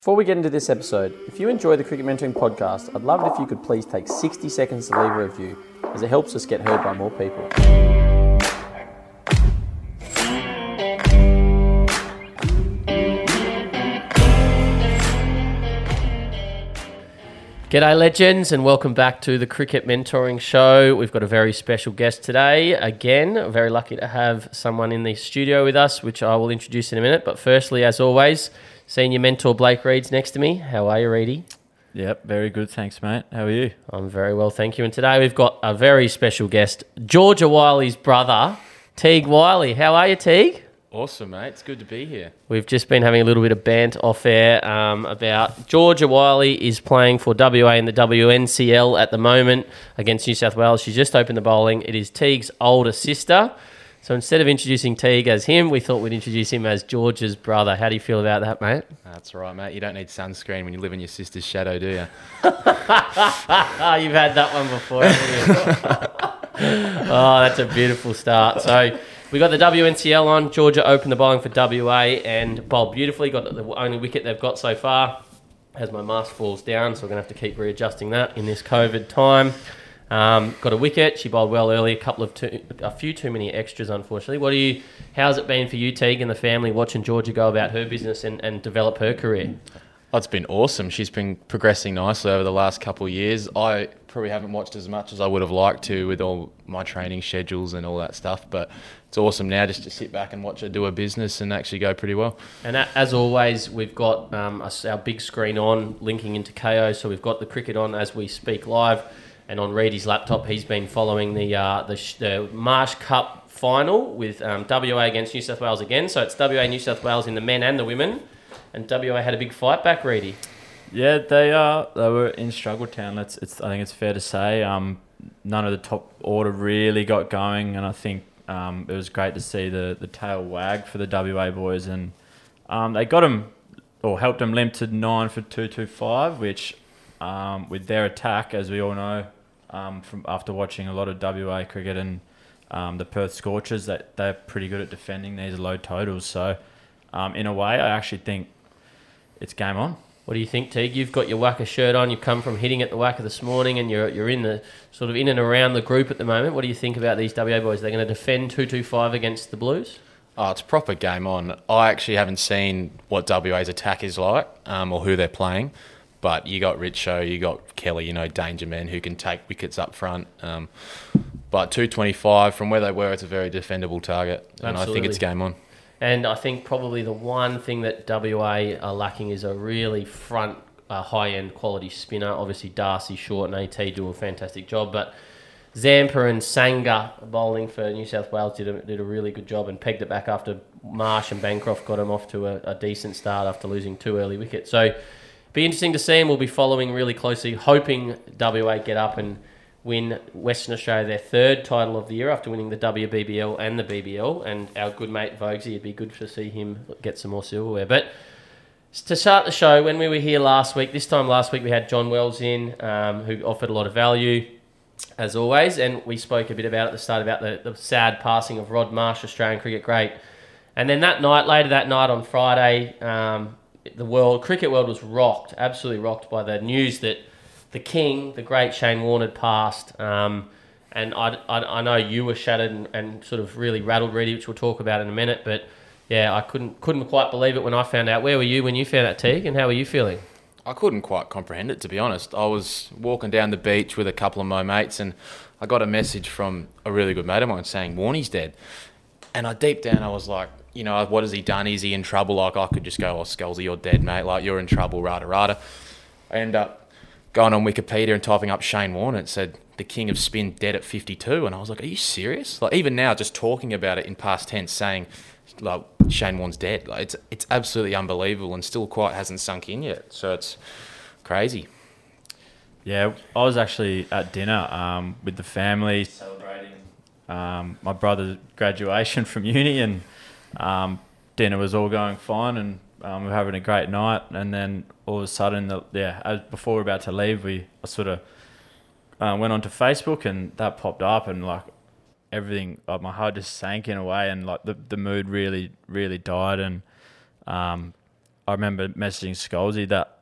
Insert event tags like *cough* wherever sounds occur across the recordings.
Before we get into this episode, if you enjoy the Cricket Mentoring podcast, I'd love it if you could please take 60 seconds to leave a review, as it helps us get heard by more people. G'day, legends, and welcome back to the Cricket Mentoring Show. We've got a very special guest today. Again, very lucky to have someone in the studio with us, which I will introduce in a minute. But firstly, as always, senior mentor Blake Reed's next to me. How are you, Reedy? Yep, very good. Thanks, mate. How are you? I'm very well, thank you. And today we've got a very special guest, Georgia Wyllie's brother, Teague Wyllie. How are you, Teague? Awesome, mate. It's good to be here. We've just been having a little bit of bant off air um, about Georgia Wyllie is playing for WA in the WNCL at the moment against New South Wales. She's just opened the bowling. It is Teague's older sister. So instead of introducing Teague as him, we thought we'd introduce him as George's brother. How do you feel about that, mate? That's right, mate. You don't need sunscreen when you live in your sister's shadow, do you? *laughs* You've had that one before, haven't you? *laughs* oh, that's a beautiful start. So we got the WNCL on. Georgia opened the bowling for WA and bowled beautifully. Got the only wicket they've got so far. As my mask falls down, so we're going to have to keep readjusting that in this COVID time. Um, got a wicket. She bowled well early. A couple of too, a few too many extras, unfortunately. What do you? How's it been for you, Teague, and the family watching Georgia go about her business and, and develop her career? Oh, it's been awesome. She's been progressing nicely over the last couple of years. I probably haven't watched as much as I would have liked to with all my training schedules and all that stuff, but it's awesome now just to sit back and watch her do her business and actually go pretty well. And as always, we've got um, our big screen on, linking into Kayo. So we've got the cricket on as we speak live, and on Reedy's laptop, he's been following the uh, the, the Marsh Cup final with um, WA against New South Wales again. So it's WA New South Wales in the men and the women, and WA had a big fight back, Reedy. Yeah, they uh they were in struggle town. That's it's I think it's fair to say. Um, none of the top order really got going, and I think um, it was great to see the the tail wag for the WA boys, and um, they got them or helped them limp to nine for two two five, which um, with their attack, as we all know, um, from after watching a lot of WA cricket and um, the Perth Scorchers, that they're pretty good at defending these low totals. So, um, in a way, I actually think it's game on. What do you think, Teague? You've got your WACA shirt on. You've come from hitting at the WACA this morning, and you're you're in the sort of in and around the group at the moment. What do you think about these WA boys? They're going to defend two two five against the Blues. Oh, it's proper game on. I actually haven't seen what WA's attack is like um, or who they're playing, but you got Richo, you got Kelly, you know, danger men who can take wickets up front. Um, but 225 from where they were, it's a very defendable target, and I think it's game on. And I think probably the one thing that WA are lacking is a really front, uh, high end quality spinner. Obviously, Darcy, Short, and AT do a fantastic job, but Zampa and Sangha bowling for New South Wales did a, did a really good job and pegged it back after Marsh and Bancroft got them off to a, a decent start after losing two early wickets. So, be interesting to see, and we'll be following really closely, hoping WA get up and win Western Australia their third title of the year after winning the WBBL and the BBL. And our good mate Vogsy, it'd be good to see him get some more silverware. But to start the show, when we were here last week, this time last week we had John Wells in, um, who offered a lot of value, as always, and we spoke a bit about at the start about the, the sad passing of Rod Marsh, Australian cricket great. And then that night, later that night on Friday, um, the world cricket world was rocked, absolutely rocked by the news that the king, the great Shane Warne, had passed. Um, and I, I, I know you were shattered and, and sort of really rattled, Reedy, which we'll talk about in a minute. But yeah, I couldn't couldn't quite believe it when I found out. Where were you when you found out, Teague? And how were you feeling? I couldn't quite comprehend it to be honest. I was walking down the beach with a couple of my mates and I got a message from a really good mate of mine saying Warney's dead. And I deep down I was like, you know, what has he done? Is he in trouble? Like I could just go, oh Skelzy, you're dead, mate. Like you're in trouble, rada rada. I end up going on Wikipedia and typing up Shane Warne. It said the king of spin dead at 52, and I was like, are you serious? Like even now, just talking about it in past tense, saying like Shane Warne's dead. Like it's it's absolutely unbelievable and still quite hasn't sunk in yet. So it's crazy. Yeah, I was actually at dinner um, with the family celebrating um, my brother's graduation from uni, and um, dinner was all going fine, and um, we were having a great night. And then all of a sudden, the, yeah, as before we were about to leave, we sort of uh, went onto Facebook, and that popped up, and like everything, like my heart just sank in a way, and like the the mood really really died, and um, I remember messaging Scholesy that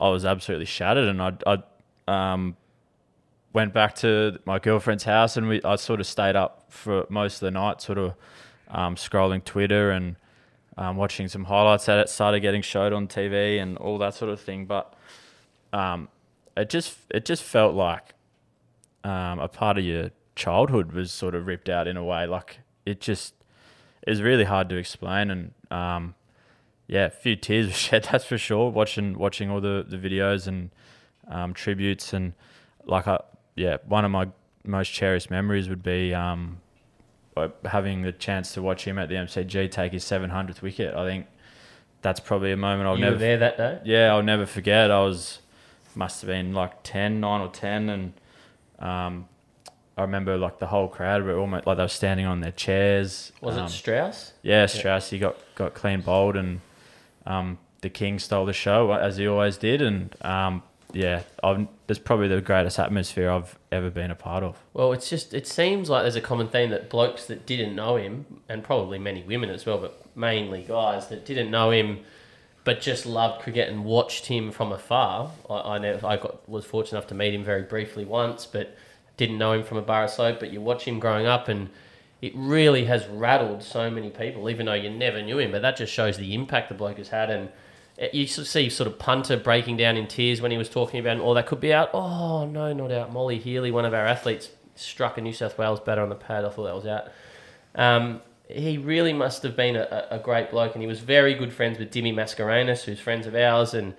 I was absolutely shattered, and I I um, went back to my girlfriend's house, and we I sort of stayed up for most of the night, sort of um, scrolling Twitter and um, watching some highlights that it started getting showed on TV and all that sort of thing. But um, it just it just felt like um, a part of your childhood was sort of ripped out in a way. Like it just is really hard to explain, and um, yeah, a few tears were *laughs* shed. That's for sure. Watching watching all the the videos and um, tributes and like I yeah, one of my most cherished memories would be um, having the chance to watch him at the MCG take his 700th wicket. I think that's probably a moment I'll you never were there that day. yeah, I'll never forget. I was must have been like 10, 9 or ten, and um, I remember like the whole crowd were almost like they were standing on their chairs. Was Um, it Strauss? yeah, Strauss, he got got clean bowled, and um, the King stole the show as he always did, and um, yeah, that's probably the greatest atmosphere I've ever been a part of. Well, it's just it seems like there's a common theme that blokes that didn't know him, and probably many women as well, but mainly guys that didn't know him, but just loved cricket and watched him from afar. I, I never, I got was fortunate enough to meet him very briefly once, but didn't know him from a bar of soap. But you watch him growing up, and it really has rattled so many people, even though you never knew him. But that just shows the impact the bloke has had, and you see sort of punter breaking down in tears when he was talking about, oh, that could be out. Oh no, not out. Molly Healy, one of our athletes, struck a New South Wales batter on the pad. I thought that was out. Um, he really must have been a, a a great bloke, and he was very good friends with Dimmy Mascarenhas, who's friends of ours, and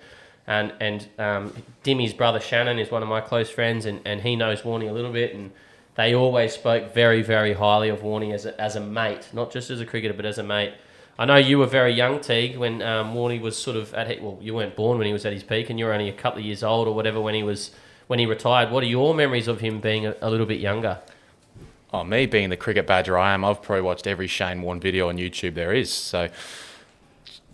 and and um, Dimmy's brother Shannon is one of my close friends, and, and he knows Warney a little bit, and they always spoke very very highly of Warney as a, as a mate, not just as a cricketer, but as a mate. I know you were very young, Teague, when um, Warney was sort of at he- well, you weren't born when he was at his peak, and you were only a couple of years old or whatever when he was when he retired. What are your memories of him being a, a little bit younger? Oh, me being the cricket badger I am, I've probably watched every Shane Warne video on YouTube there is. So,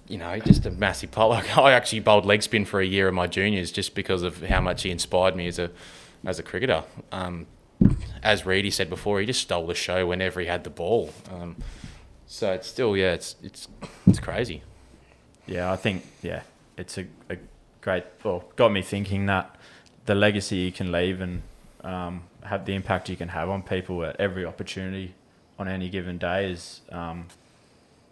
you know, just a massive. *laughs* Like I actually bowled leg spin for a year in my juniors just because of how much he inspired me as a as a cricketer. Um, as Reedy said before, he just stole the show whenever he had the ball. Um, so it's still, yeah, it's it's it's crazy. Yeah, I think yeah, it's a, a great. Well, got me thinking that the legacy you can leave and um, have the impact you can have on people at every opportunity on any given day is um,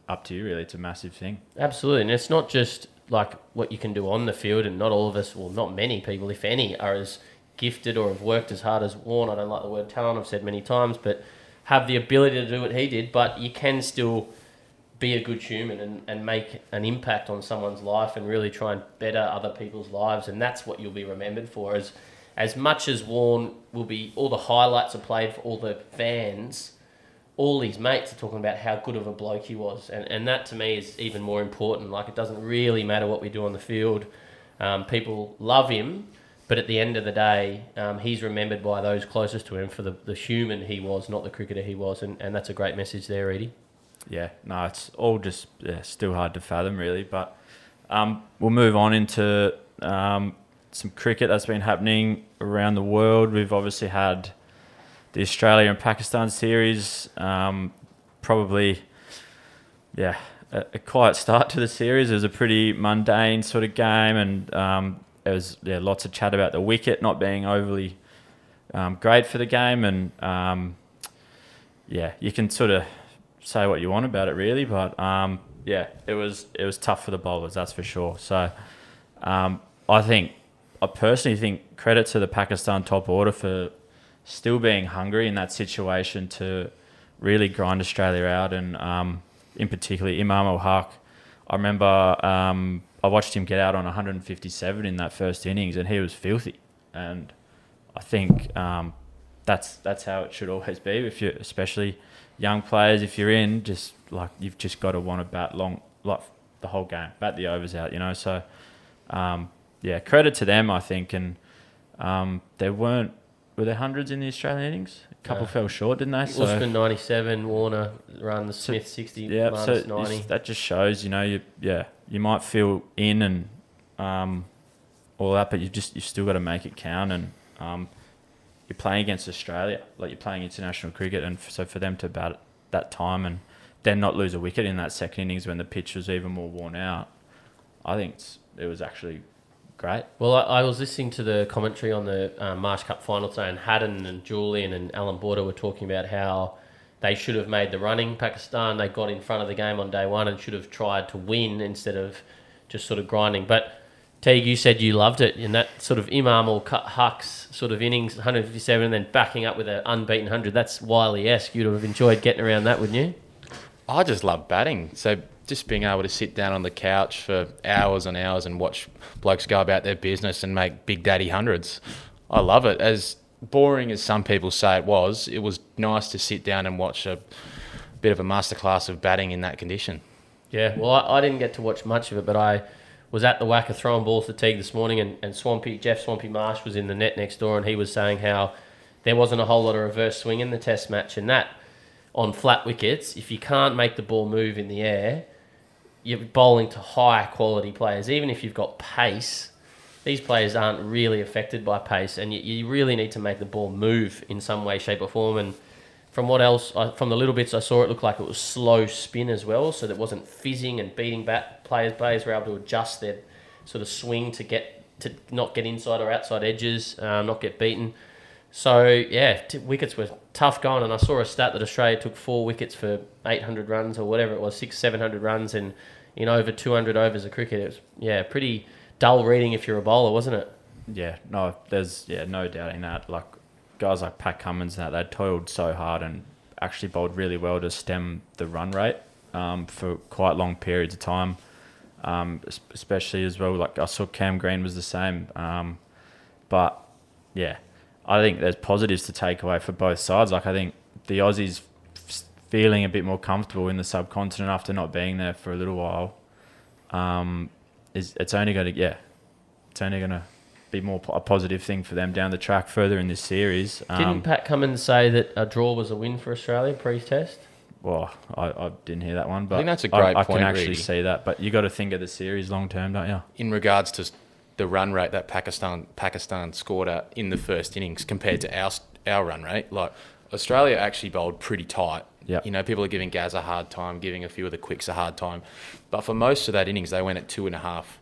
up to you. Really, it's a massive thing. Absolutely, and it's not just like what you can do on the field, and not all of us, well, not many people, if any, are as gifted or have worked as hard as Warren. I don't like the word talent. I've said many times, but have the ability to do what he did. But you can still be a good human and, and make an impact on someone's life and really try and better other people's lives, and that's what you'll be remembered for. As as much as Warren will be, all the highlights are played for all the fans all his mates are talking about how good of a bloke he was, and and that to me is even more important. Like it doesn't really matter what we do on the field. Um, people love him, but at the end of the day, um, he's remembered by those closest to him for the, the human he was, not the cricketer he was, and, and that's a great message there, Edie. Yeah, no, it's all just yeah, still hard to fathom, really. But um, we'll move on into um, some cricket that's been happening around the world. We've obviously had the Australia and Pakistan series. Um, probably, yeah, a, a quiet start to the series. It was a pretty mundane sort of game, and um, there was yeah, lots of chat about the wicket not being overly um, great for the game, and um, yeah, you can sort of say what you want about it, really, but um, yeah, it was it was tough for the bowlers, that's for sure. So um, I think I personally think credit to the Pakistan top order for still being hungry in that situation to really grind Australia out, and um, in particular Imam Ul Haq. I remember um, I watched him get out on 157 in that first innings, and he was filthy. And I think um, that's that's how it should always be. If you, especially young players, if you're in, just like you've just got to want to bat long, like the whole game, bat the overs out, you know. So um, yeah, credit to them, I think. And um, there weren't were there hundreds in the Australian innings? Couple No. fell short, didn't they? So, Usman 97, Warner runs, Smith 60, yeah, so 90. that just shows, you know, you yeah, you might feel in and um, all that, but you just you still got to make it count, and um, you're playing against Australia, like you're playing international cricket, and f- so for them to bat that time and then not lose a wicket in that second innings when the pitch was even more worn out, I think it's, it was actually great. Well, I, I was listening to the commentary on the uh, Marsh Cup final today, and Haddin and Julian and Allan Border were talking about how they should have made the running. Pakistan, they got in front of the game on day one and should have tried to win instead of just sort of grinding. But Teague, you said you loved it in that sort of Imam-ul-Haq's sort of innings, 157, and then backing up with an unbeaten 100. That's Wyllie esque. You'd have enjoyed getting around that, wouldn't you? I just love batting. So just being able to sit down on the couch for hours and hours and watch blokes go about their business and make big daddy hundreds. I love it. As boring as some people say it was, it was nice to sit down and watch a bit of a masterclass of batting in that condition. Yeah, well, I, I didn't get to watch much of it, but I was at the whack of throwing balls to Teague this morning, and, and Swampy Geoff Swampy Marsh was in the net next door, and he was saying how there wasn't a whole lot of reverse swing in the Test match, and that on flat wickets, if you can't make the ball move in the air, you're bowling to high quality players. Even if you've got pace, these players aren't really affected by pace, and you, you really need to make the ball move in some way, shape, or form. And from what else, from the little bits I saw, it looked like it was slow spin as well, so that wasn't fizzing and beating back. Players, players were able to adjust their sort of swing to get to not get inside or outside edges, uh, not get beaten. So yeah, t- wickets were tough going, and I saw a stat that Australia took four wickets for 800 runs or whatever it was, six, 700 runs, and in over 200 overs of cricket. It was yeah, pretty dull reading if you're a bowler, wasn't it? Yeah, no, there's yeah no doubting that. Like guys like Pat Cummins and that they toiled so hard and actually bowled really well to stem the run rate um, for quite long periods of time. Um, especially as well, like I saw Cam Green was the same. Um, but yeah, I think there's positives to take away for both sides. Like I think the Aussies feeling a bit more comfortable in the subcontinent after not being there for a little while. Um, is it's only going to yeah, it's only going to be more po- a positive thing for them down the track further in this series. Didn't Um, Pat Cummins say that a draw was a win for Australia pre-test? well, I, I didn't hear that one, but I think that's a great I, I point, can actually Reedy. see that. But you got to think of the series long term, don't you? in regards to the run rate that Pakistan Pakistan scored at in the first innings compared to our our run rate, like Australia actually bowled pretty tight. Yep. You know, people are giving Gaz a hard time, giving a few of the quicks a hard time, but for most of that innings, they went at two and a half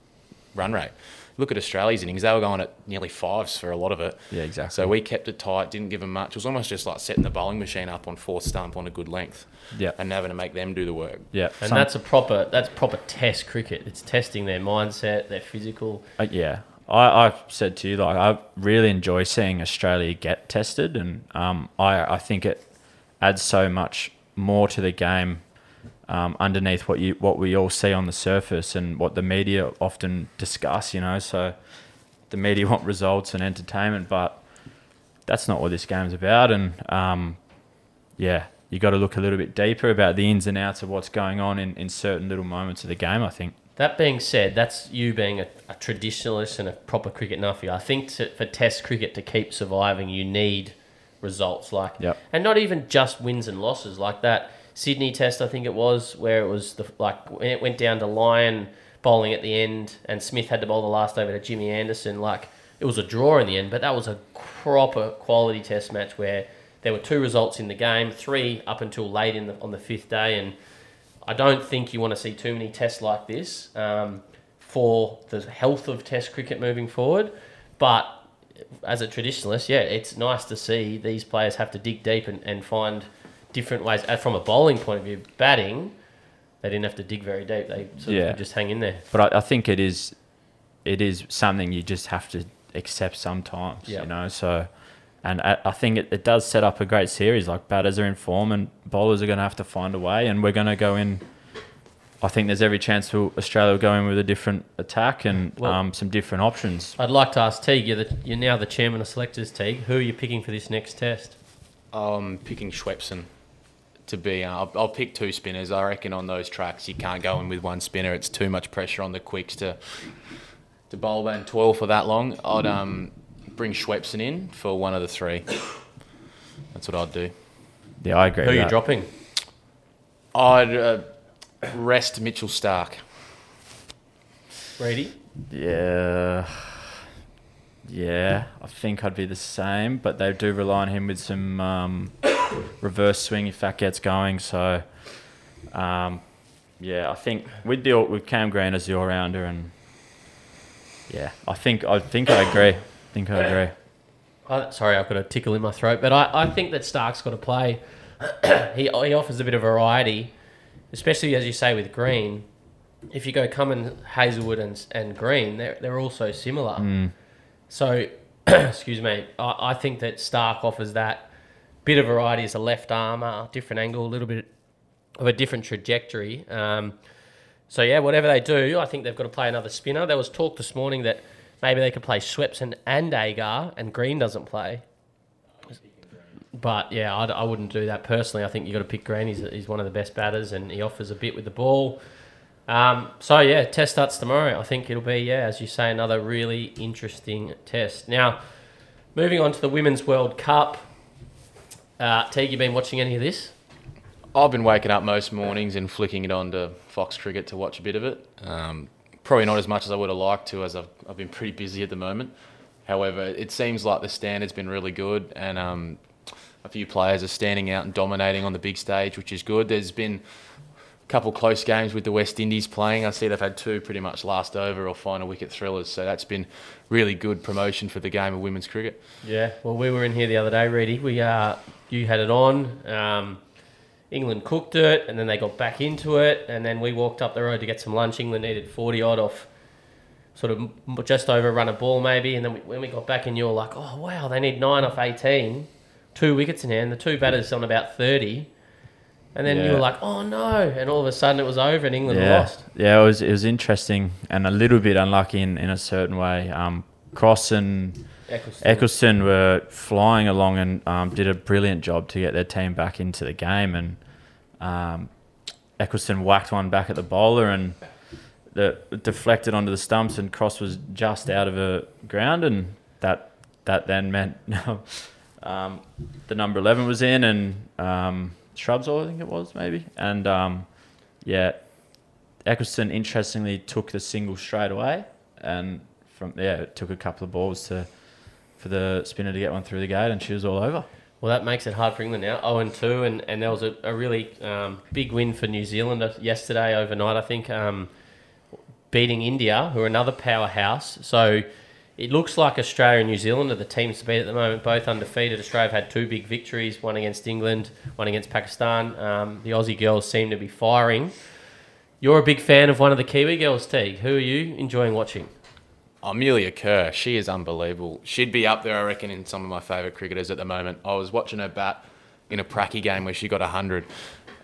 run rate. Look at Australia's innings; they were going at nearly fives for a lot of it. Yeah, exactly. So we kept it tight, didn't give them much. It was almost just like setting the bowling machine up on fourth stump on a good length, Yeah, and having to make them do the work. yeah, And Some- that's a proper that's proper test cricket. It's testing their mindset, their physical. Uh, yeah, I, I said to you like I really enjoy seeing Australia get tested, and um, I I think it adds so much more to the game um, underneath what you what we all see on the surface and what the media often discuss. You know, so the media *laughs* want results and entertainment, but that's not what this game's about. And um, yeah, you got to look a little bit deeper about the ins and outs of what's going on in, in certain little moments of the game. I think. That being said, that's you being a, a traditionalist and a proper cricket nuffy. I think to, for Test cricket to keep surviving, you need results like, Yep. and not even just wins and losses like that. Sydney Test, I think it was, where it was the like when it went down to Lyon bowling at the end, and Smith had to bowl the last over to Jimmy Anderson. Like it was a draw in the end, but that was a proper quality Test match where there were two results in the game, three up until late in the on the fifth day, and I don't think you want to see too many tests like this um, for the health of Test cricket moving forward. But as a traditionalist, yeah, it's nice to see these players have to dig deep and, and find different ways. From a bowling point of view, batting, they didn't have to dig very deep. They sort Yeah. of just hang in there. but I, I think it is it is something you just have to accept sometimes Yeah. you know so and I, I think it, it does set up a great series like batters are in form and bowlers are going to have to find a way and we're going to go in I think there's every chance for Australia will go in with a different attack and Well- um, some different options I'd like to ask Teague, you're, the, you're now the chairman of selectors, Teague. Who are you picking for this next test? I'm picking Swepson to be. Uh, I'll, I'll pick two spinners. I reckon on those tracks you can't go in with one spinner. It's too much pressure on the quicks to to bowl and twelve for that long. I'd um bring Swepson in for one of the three. That's what I'd do. yeah I agree Who are you that. dropping? I'd uh, rest Mitchell Stark. Reedy? Yeah. Yeah, I think I'd be the same, but they do rely on him with some um, reverse swing if that gets going. So, um, yeah, I think with the with Cam Green as the all rounder, and yeah, I think I think I agree. I think I agree. I, sorry, I've got a tickle in my throat, but I, I think that Stark's got to play. *clears throat* he, he offers a bit of variety, especially as you say with Green. If you go Cummins, Hazlewood, and and Green, they're they're all so similar. Mm. So, *clears throat* excuse me, I, I think that Stark offers that bit of variety as a left armour, different angle, a little bit of a different trajectory. Um, so yeah, whatever they do, I think they've got to play another spinner. There was talk this morning that maybe they could play Swepson and Agar, and Green doesn't play. But yeah, I, I wouldn't do that personally. I think you've got to pick Green. He's, he's one of the best batters, and he offers a bit with the ball. Um, so yeah, test starts tomorrow. I think it'll be yeah, as you say, another really interesting test. Now, moving on to the Women's World Cup. Uh, Teague, you been watching any of this? I've been waking up most mornings and flicking it on to Fox Cricket to watch a bit of it. Um, probably not as much as I would have liked to, as I've, I've been pretty busy at the moment. However, it seems like the standard's been really good, and um, a few players are standing out and dominating on the big stage, which is good. There's been a couple close games with the West Indies playing. I see they've had two pretty much last over or final wicket thrillers, so that's been really good promotion for the game of women's cricket. Yeah, well, we were in here the other day, Reedy. We uh, you had it on. Um, England cooked it, and then they got back into it, and then we walked up the road to get some lunch. England needed forty odd off, sort of just over run a ball maybe, and then we, when we got back and you were like, oh wow, they need nine off eighteen, two wickets in hand. The two batters on about thirty. And then you were like, "Oh no!" And all of a sudden, it was over, and England yeah, lost. yeah, it was it was interesting and a little bit unlucky in, in a certain way. Um, Cross and Ecclestone. Ecclestone were flying along and um, did a brilliant job to get their team back into the game. And um, Ecclestone whacked one back at the bowler and the deflected onto the stumps. And Cross was just out of a ground, and that that then meant *laughs* um, the number eleven was in, and um, Shrubs, I think it was maybe, and um, yeah, Ecclestone interestingly took the single straight away, and from yeah, it took a couple of balls to for the spinner to get one through the gate, and she was all over. Well, that makes it hard for England now. 0 and 2, and, and there was a, a really um, big win for New Zealand yesterday overnight, I think, um, beating India, who are another powerhouse. So it looks like Australia and New Zealand are the teams to beat at the moment, both undefeated. Australia have had two big victories, one against England, one against Pakistan. Um, the Aussie girls seem to be firing. You're a big fan of one of the Kiwi girls, Teague. Who are you enjoying watching? Amelia Kerr, she is unbelievable. She'd be up there, I reckon, in some of my favourite cricketers at the moment. I was watching her bat in a pracky game where she got 100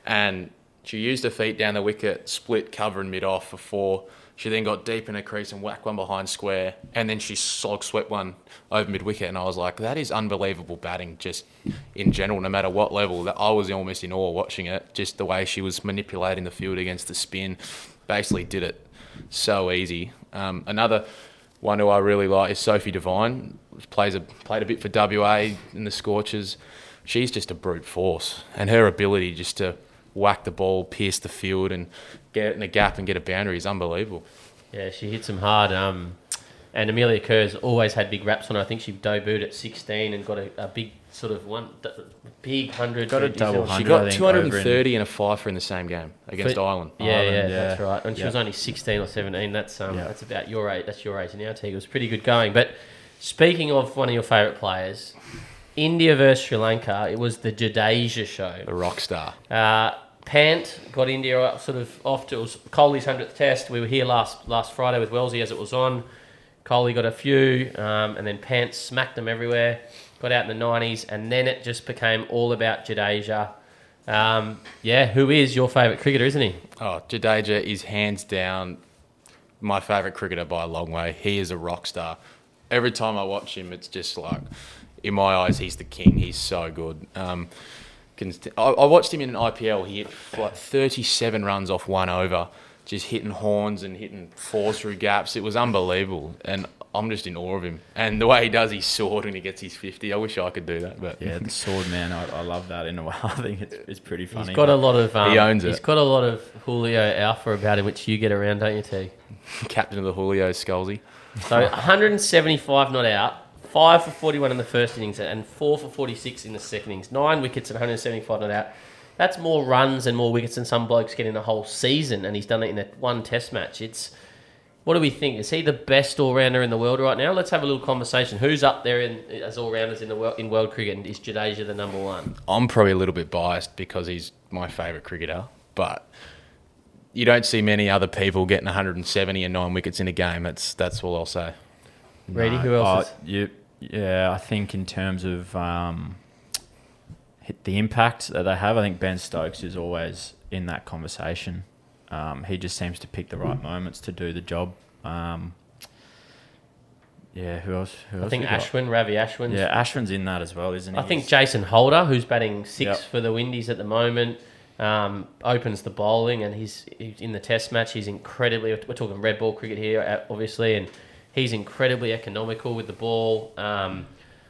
and she used her feet down the wicket, split cover and mid off for four. She then got deep in her crease and whacked one behind square, and then she slog swept one over mid wicket. And I was like, that is unbelievable batting, just in general, no matter what level. That I was almost in awe watching it, just the way she was manipulating the field against the spin. Basically, did it so easy. Um, another one who I really like is Sophie Devine. Plays a played a bit for WA in the Scorchers. She's just a brute force, and her ability just to whack the ball, pierce the field, and get in a gap and get a boundary is unbelievable. Yeah, she hits them hard. Um, and Amelia Kerr's always had big raps on her. I think she debuted at 16 and got a, a big sort of one, d- big hundred. Got a double Zealand. She got I 230 and a fifer in the same game against For- Ireland. Yeah, yeah, Ireland, that's right. And she was only 16 or 17. That's um, Yeah. that's about your age. That's your age now, Teague. It was pretty good going. But speaking of one of your favourite players, India versus Sri Lanka, it was the Jadeja show. The rock star. Uh, Pant got India sort of off to it was hundredth test. We were here last last Friday with Wellesley as it was on. Kohli got a few, um, and then Pant smacked them everywhere. Got out in the nineties, and then it just became all about Jadeja. Um, yeah, who is your favourite cricketer, isn't he? Oh, Jadeja is hands down my favourite cricketer by a long way. He is a rock star. Every time I watch him, it's just like, in my eyes, he's the king. He's so good. Um, I, I watched him in an IPL. He hit like 37 runs off one over, just hitting horns and hitting fours through gaps. It was unbelievable. And I'm just in awe of him. And the way he does his sword when he gets his 50, I wish I could do that. But Yeah, the sword man, I, I love that in a *laughs* way. I think it's, it's pretty funny. He's got a lot of um, He owns He's it. got a lot of Julio Alpha about him, which you get around, don't you, T? *laughs* captain of the Julio Scully. So 175 not out, five for 41 in the first innings, and four for 46 in the second innings. Nine wickets and 175 not out. that's more runs and more wickets than some blokes get in a whole season, and he's done it in a one Test match. It's what do we think? Is he the best all rounder in the world right now? Let's have a little conversation. Who's up there in, as all rounders in the world in world cricket? And is Jadeja the number one? I'm probably a little bit biased because he's my favourite cricketer, but you don't see many other people getting 170 and nine wickets in a game. That's that's all I'll say. Ready? No. Who else? Oh, you, yeah, I think in terms of um, the impact that they have, I think Ben Stokes is always in that conversation. Um, he just seems to pick the right moments to do the job. Um, yeah, who else? Who I else think we got? Ashwin, Ravi Ashwin. Yeah, Ashwin's in that as well, isn't he? I think Jason Holder, who's batting six Yep. for the Windies at the moment, um, opens the bowling, and he's, he's in the Test match. He's incredibly. We're talking red ball cricket here, uh, obviously, and he's incredibly economical with the ball. Um,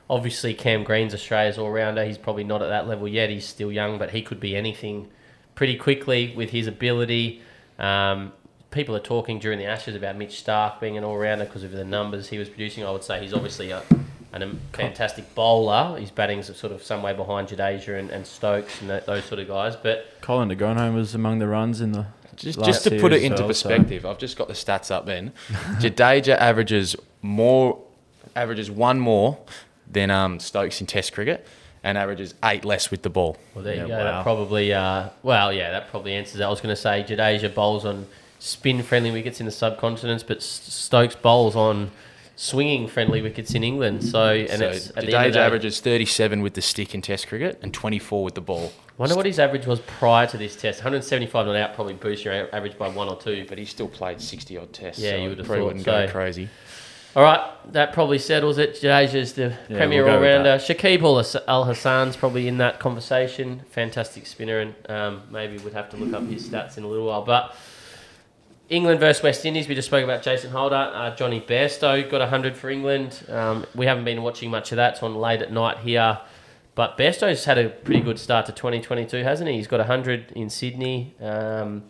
obviously, Cam Green's Australia's all rounder. He's probably not at that level yet. He's still young, but he could be anything pretty quickly with his ability. Um, people are talking during the Ashes about Mitch Stark being an all rounder because of the numbers he was producing. I would say he's obviously a, a fantastic bowler. His batting's sort of some way behind Jadeja and, and Stokes and those sort of guys. But Colin de Grandhomme was among the runs in the. Just, last just to put it into as well, perspective, I've just got the stats up. Then *laughs* Jadeja averages more, averages one more than um, Stokes in Test cricket, and averages eight less with the ball. well, there Yeah, you go. wow. That probably, uh, well, yeah, that probably answers that. I was going to say Jadeja bowls on spin friendly wickets in the subcontinents, but S- Stokes bowls on swinging friendly wickets in England. So, and so it's at the end of Jadeja the 37 with the stick in Test cricket and 24 with the ball. Wonder what his average was prior to this test. 175 not out probably boosts your average by one or two. But he still played 60 odd tests. Yeah, so you would have probably thought wouldn't so. go crazy. All right, that probably settles it. Jadeja's the Yeah, premier we'll all rounder. Shakib Al Hasan's probably in that conversation. Fantastic spinner, and um, maybe we'd have to look up his stats in a little while. But England versus West Indies, we just spoke about Jason Holder. Uh, Jonny Bairstow got 100 for England. Um, we haven't been watching much of that. It's on late at night here. But Bairstow's had a pretty good start to 2022, hasn't he? He's got 100 in Sydney. Um,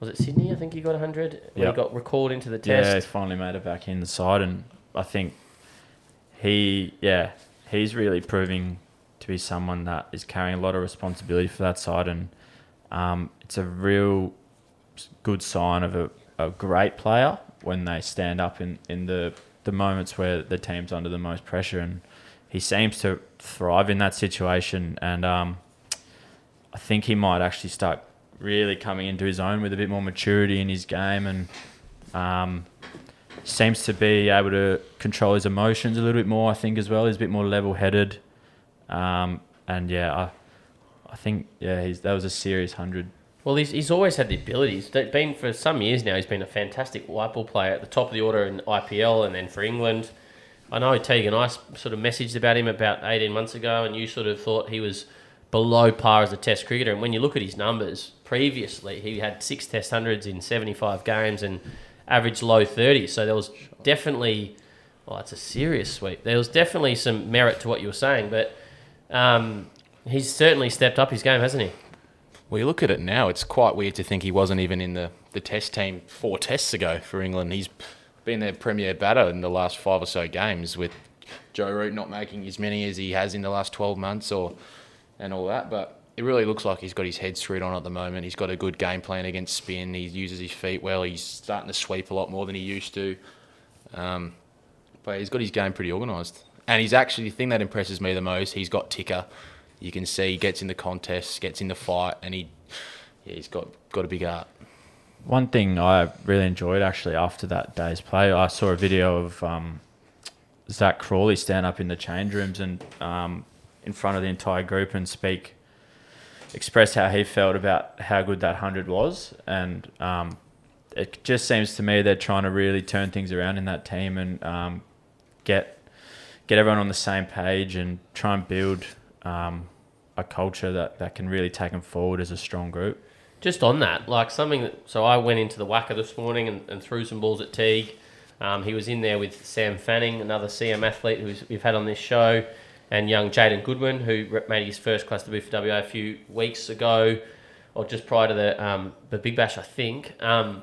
was it Sydney? I think he got 100. When Yep. he got recalled into the test. Yeah, he's finally made it back in the side, and I think he, yeah, he's really proving to be someone that is carrying a lot of responsibility for that side, and um, it's a real good sign of a, a great player when they stand up in, in the the moments where the team's under the most pressure, and he seems to thrive in that situation, and um, I think he might actually start really coming into his own with a bit more maturity in his game and um, seems to be able to control his emotions a little bit more. I think as well. He's a bit more level-headed, um, and yeah, I, I think yeah, he's that was a serious hundred. Well, he's, he's always had the abilities. He's been for some years now. He's been a fantastic white ball player at the top of the order in IPL and then for England. I know Teague and I sort of messaged about him about 18 months ago, and you sort of thought he was below par as a Test cricketer. And when you look at his numbers previously, he had six Test hundreds in 75 games and averaged low 30s. So there was definitely, well, that's a serious sweep. There was definitely some merit to what you were saying, but um, he's certainly stepped up his game, hasn't he? Well, you look at it now, it's quite weird to think he wasn't even in the, the test team four tests ago for England. He's been their premier batter in the last five or so games with Joe Root not making as many as he has in the last 12 months or and all that. But it really looks like he's got his head screwed on at the moment. He's got a good game plan against spin. He uses his feet well. He's starting to sweep a lot more than he used to. Um, but he's got his game pretty organised. And he's actually, the thing that impresses me the most, he's got ticker. You can see he gets in the contests, gets in the fight, and he, yeah, he's got, got a big heart. One thing I really enjoyed actually after that day's play, I saw a video of um, Zak Crawley stand up in the change rooms and um, in front of the entire group and speak, express how he felt about how good that hundred was, and um, it just seems to me they're trying to really turn things around in that team and um, get get everyone on the same page and try and build um, a culture that, that can really take them forward as a strong group. Just on that, like something that, so I went into the WACA this morning and, and threw some balls at Teague. Um, he was in there with Sam Fanning, another CM athlete who we've had on this show, and young Jayden Goodwin, who made his first class debut for WA a few weeks ago, or just prior to the um, the Big Bash, I think. Um,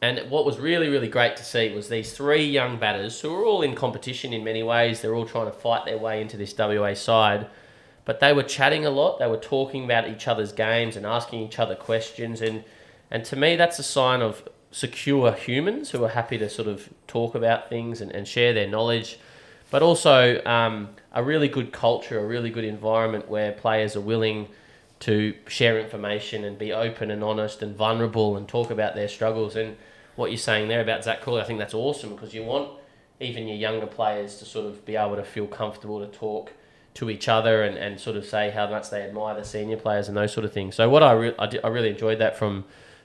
and what was really, really great to see was these three young batters who are all in competition in many ways. They're all trying to fight their way into this WA side. But they were chatting a lot. They were talking about each other's games and asking each other questions, and and to me, that's a sign of secure humans who are happy to sort of talk about things and, and share their knowledge, but also um, a really good culture, a really good environment where players are willing to share information and be open and honest and vulnerable and talk about their struggles. And what you're saying there about Zak Crawley, I think that's awesome because you want even your younger players to sort of be able to feel comfortable to talk to each other and, and sort of say how much they admire the senior players and those sort of things. So what I, re- I, I really enjoyed that from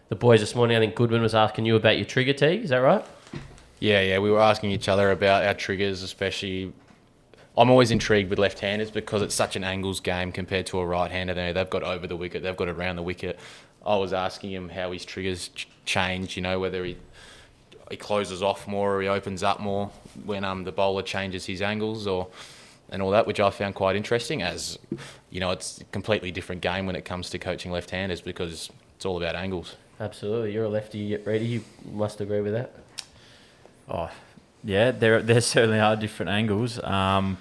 the boys this morning. I think Goodwin was asking you about your trigger tee. Is that right? Yeah, yeah. We were asking each other about our triggers, especially. I'm always intrigued with left-handers because it's such an angles game compared to a right-hander. They've got over the wicket, they've got around the wicket. I was asking him how his triggers ch- change. You know, whether he he closes off more or he opens up more when um the bowler changes his angles or and all that, which I found quite interesting. As you know, it's a completely different game when it comes to coaching left-handers because it's all about angles. Absolutely. You're a lefty, Ready? You must agree with that. Oh, yeah, there there certainly are different angles. Um,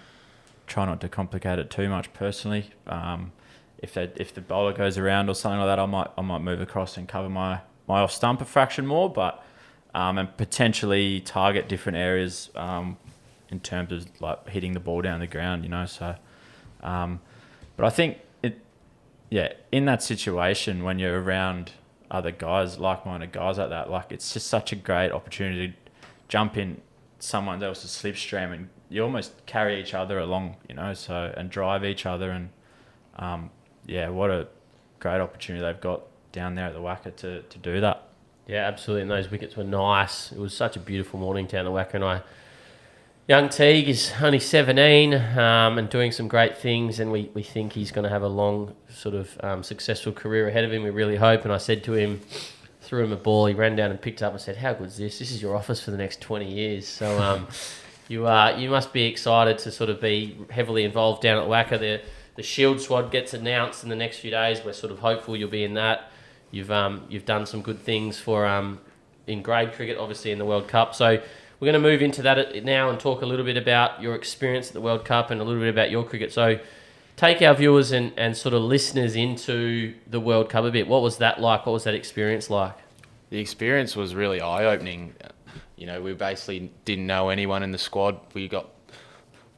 try not to complicate it too much personally. Um, if they, if the bowler goes around or something like that, I might I might move across and cover my, my off stump a fraction more, but um, and potentially target different areas um, in terms of like hitting the ball down the ground, you know. So, um, but I think it, yeah, in that situation when you're around other guys, like-minded guys like that, like it's just such a great opportunity to jump in someone else's slipstream and you almost carry each other along, you know, so and drive each other and um, yeah, what a great opportunity they've got down there at the WACA to, to do that. Yeah, absolutely. And those wickets were nice. It was such a beautiful morning down the WACA. And I, young Teague is only 17 um, and doing some great things. And we, we think he's going to have a long, sort of um, successful career ahead of him. We really hope. And I said to him, threw him a ball. He ran down and picked up and said, "How good is this? This is your office for the next 20 years." So um, *laughs* you are you must be excited to sort of be heavily involved down at WACA. The the Shield squad gets announced in the next few days. We're sort of hopeful you'll be in that. You've um, you've done some good things for um, in grade cricket, obviously in the World Cup. So we're going to move into that now and talk a little bit about your experience at the World Cup and a little bit about your cricket. So take our viewers and, and sort of listeners into the World Cup a bit. What was that like? What was that experience like? The experience was really eye opening. You know, we basically didn't know anyone in the squad. We got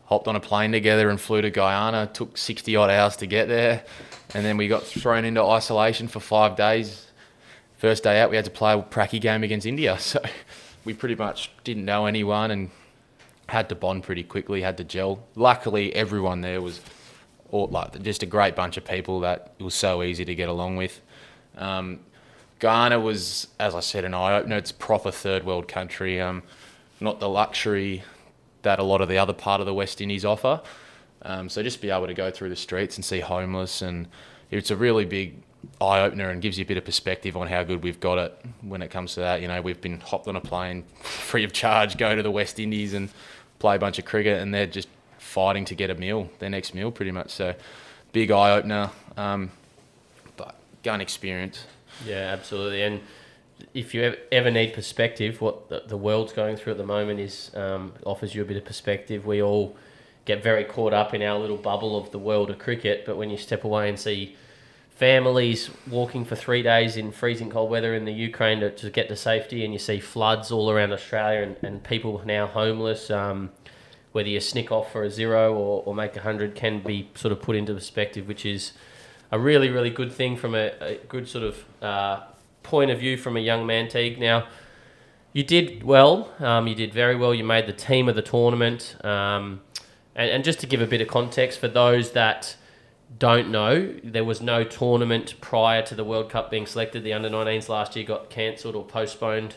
hopped on a plane together and flew to Guyana. Took 60 odd hours to get there. And then we got thrown into isolation for five days. First day out, we had to play a pracky game against India. *laughs* So we pretty much didn't know anyone and had to bond pretty quickly, had to gel. Luckily, everyone there was all, like just a great bunch of people that it was so easy to get along with. Um, Guyana was, as I said, an eye opener. It's proper third world country, um, not the luxury that a lot of the other part of the West Indies offer. Um, so just be able to go through the streets and see homeless, and it's a really big eye opener and gives you a bit of perspective on how good we've got it when it comes to that. You know, we've been hopped on a plane *laughs* free of charge, go to the West Indies and play a bunch of cricket, and they're just fighting to get a meal, their next meal, pretty much. So big eye opener, um, but gun experience. Yeah, absolutely. And if you ever need perspective, what the, world's going through at the moment is um, offers you a bit of perspective. We all get very caught up in our little bubble of the world of cricket, but when you step away and see families walking for three days in freezing cold weather in the Ukraine to, to get to safety, and you see floods all around Australia and, and people now homeless, um, whether you snick off for a zero or, or make a hundred can be sort of put into perspective, which is a really, really good thing from a, a good sort of uh, point of view from a young man, Teague. Now, you did well. Um, you did very well. You made the team of the tournament. Um, and, and just to give a bit of context for those that don't know, there was no tournament prior to the World Cup being selected. The under 19s last year got cancelled or postponed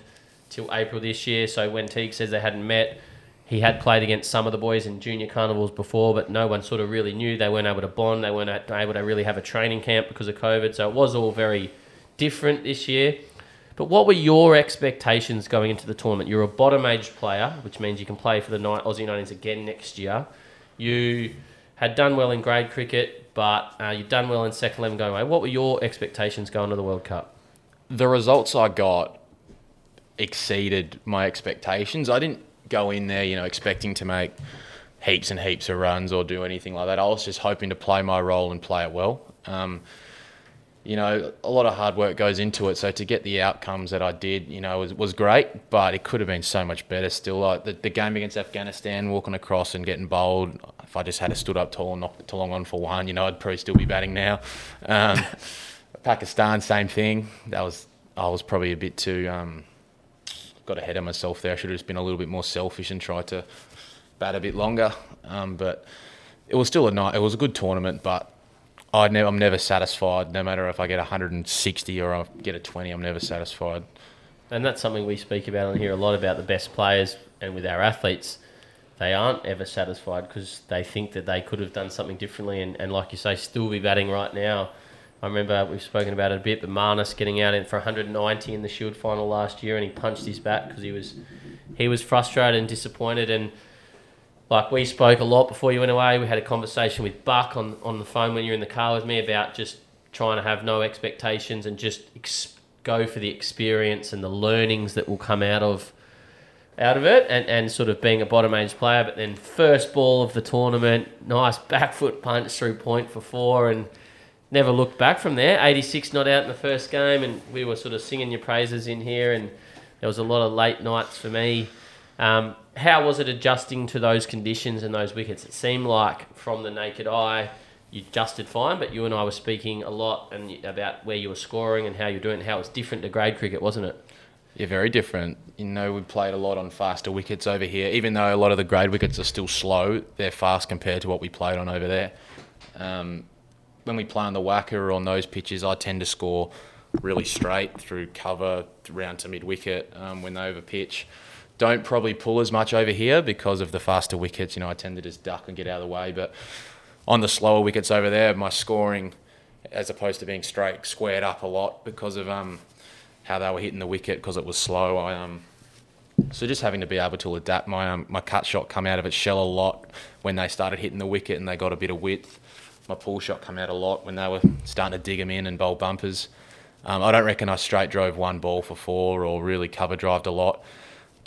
till April this year. So when Teague says they hadn't met, he had played against some of the boys in junior carnivals before, but no one sort of really knew. They weren't able to bond. They weren't able to really have a training camp because of COVID. So it was all very different this year. But what were your expectations going into the tournament? You're a bottom age player, which means you can play for the Aussie 19s again next year. You had done well in grade cricket, but uh, you've done well in second 11 going away. What were your expectations going to the World Cup? The results I got exceeded my expectations. I didn't go in there, you know, expecting to make heaps and heaps of runs or do anything like that. I was just hoping to play my role and play it well. Um, you know, a lot of hard work goes into it. So to get the outcomes that I did, you know, was, was great, but it could have been so much better still. Like the, the game against Afghanistan, walking across and getting bowled, if I just had stood up tall and knocked it long on for one, you know, I'd probably still be batting now. Um, *laughs* Pakistan, same thing. That was, I was probably a bit too, um, got ahead of myself there. I should have just been a little bit more selfish and tried to bat a bit longer. Um, but it was still a night, it was a good tournament, but I never, I'm never satisfied. No matter if I get 160 or I get a 20, I'm never satisfied. And that's something we speak about on here a lot about the best players and with our athletes. They aren't ever satisfied because they think that they could have done something differently and, and, like you say, still be batting right now. I remember we've spoken about it a bit, but Marnus getting out in for 190 in the Shield final last year and he punched his bat because he was he was frustrated and disappointed and like we spoke a lot before you went away. We had a conversation with Buck on on the phone when you were in the car with me about just trying to have no expectations and just ex- go for the experience and the learnings that will come out of out of it and, and sort of being a bottom age player but then first ball of the tournament nice *laughs* back foot punch through point for four and never looked back from there 86 not out in the first game and we were sort of singing your praises in here and there was a lot of late nights for me um, how was it adjusting to those conditions and those wickets? It seemed like from the naked eye you adjusted fine, but you and I were speaking a lot and about where you were scoring and how you're doing, how it's different to grade cricket, wasn't it? Yeah, very different. You know, we played a lot on faster wickets over here. Even though a lot of the grade wickets are still slow, they're fast compared to what we played on over there. Um, when we play on the WACA or on those pitches, I tend to score really straight through cover round to mid wicket um, when they over pitch don't probably pull as much over here because of the faster wickets. You know, I tend to just duck and get out of the way. But on the slower wickets over there, my scoring, as opposed to being straight, squared up a lot because of um, how they were hitting the wicket because it was slow. I um, so just having to be able to adapt my um, my cut shot come out of its shell a lot when they started hitting the wicket and they got a bit of width. My pull shot come out a lot when they were starting to dig them in and bowl bumpers. Um, I don't reckon I straight drove one ball for four or really cover drived a lot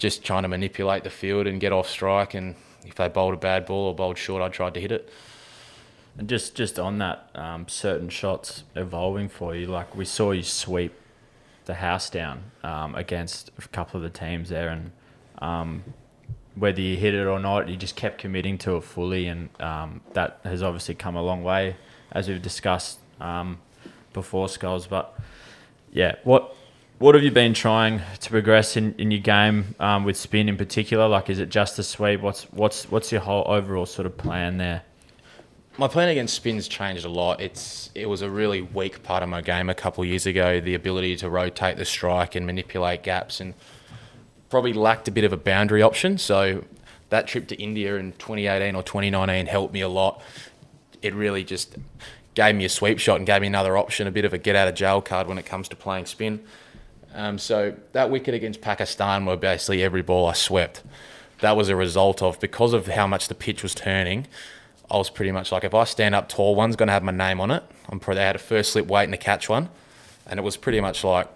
just trying to manipulate the field and get off strike. And if they bowled a bad ball or bowled short, I tried to hit it. And just just on that, um, certain shots evolving for you. Like we saw you sweep the house down um, against a couple of the teams there, and um, whether you hit it or not, you just kept committing to it fully, and um, that has obviously come a long way, as we've discussed um, before, Skulls. But yeah, what what have you been trying to progress in, in your game um, with spin in particular? Like, is it just a sweep? What's what's what's your whole overall sort of plan there? My plan against spins changed a lot. It's it was a really weak part of my game a couple years ago. The ability to rotate the strike and manipulate gaps, and probably lacked a bit of a boundary option. So that trip to India in 2018 or 2019 helped me a lot. It really just gave me a sweep shot and gave me another option, a bit of a get out of jail card when it comes to playing spin. Um, so that wicket against Pakistan, where basically every ball I swept, that was a result of because of how much the pitch was turning. I was pretty much like, if I stand up tall, one's going to have my name on it. I'm probably I had a first slip waiting to catch one, and it was pretty much like,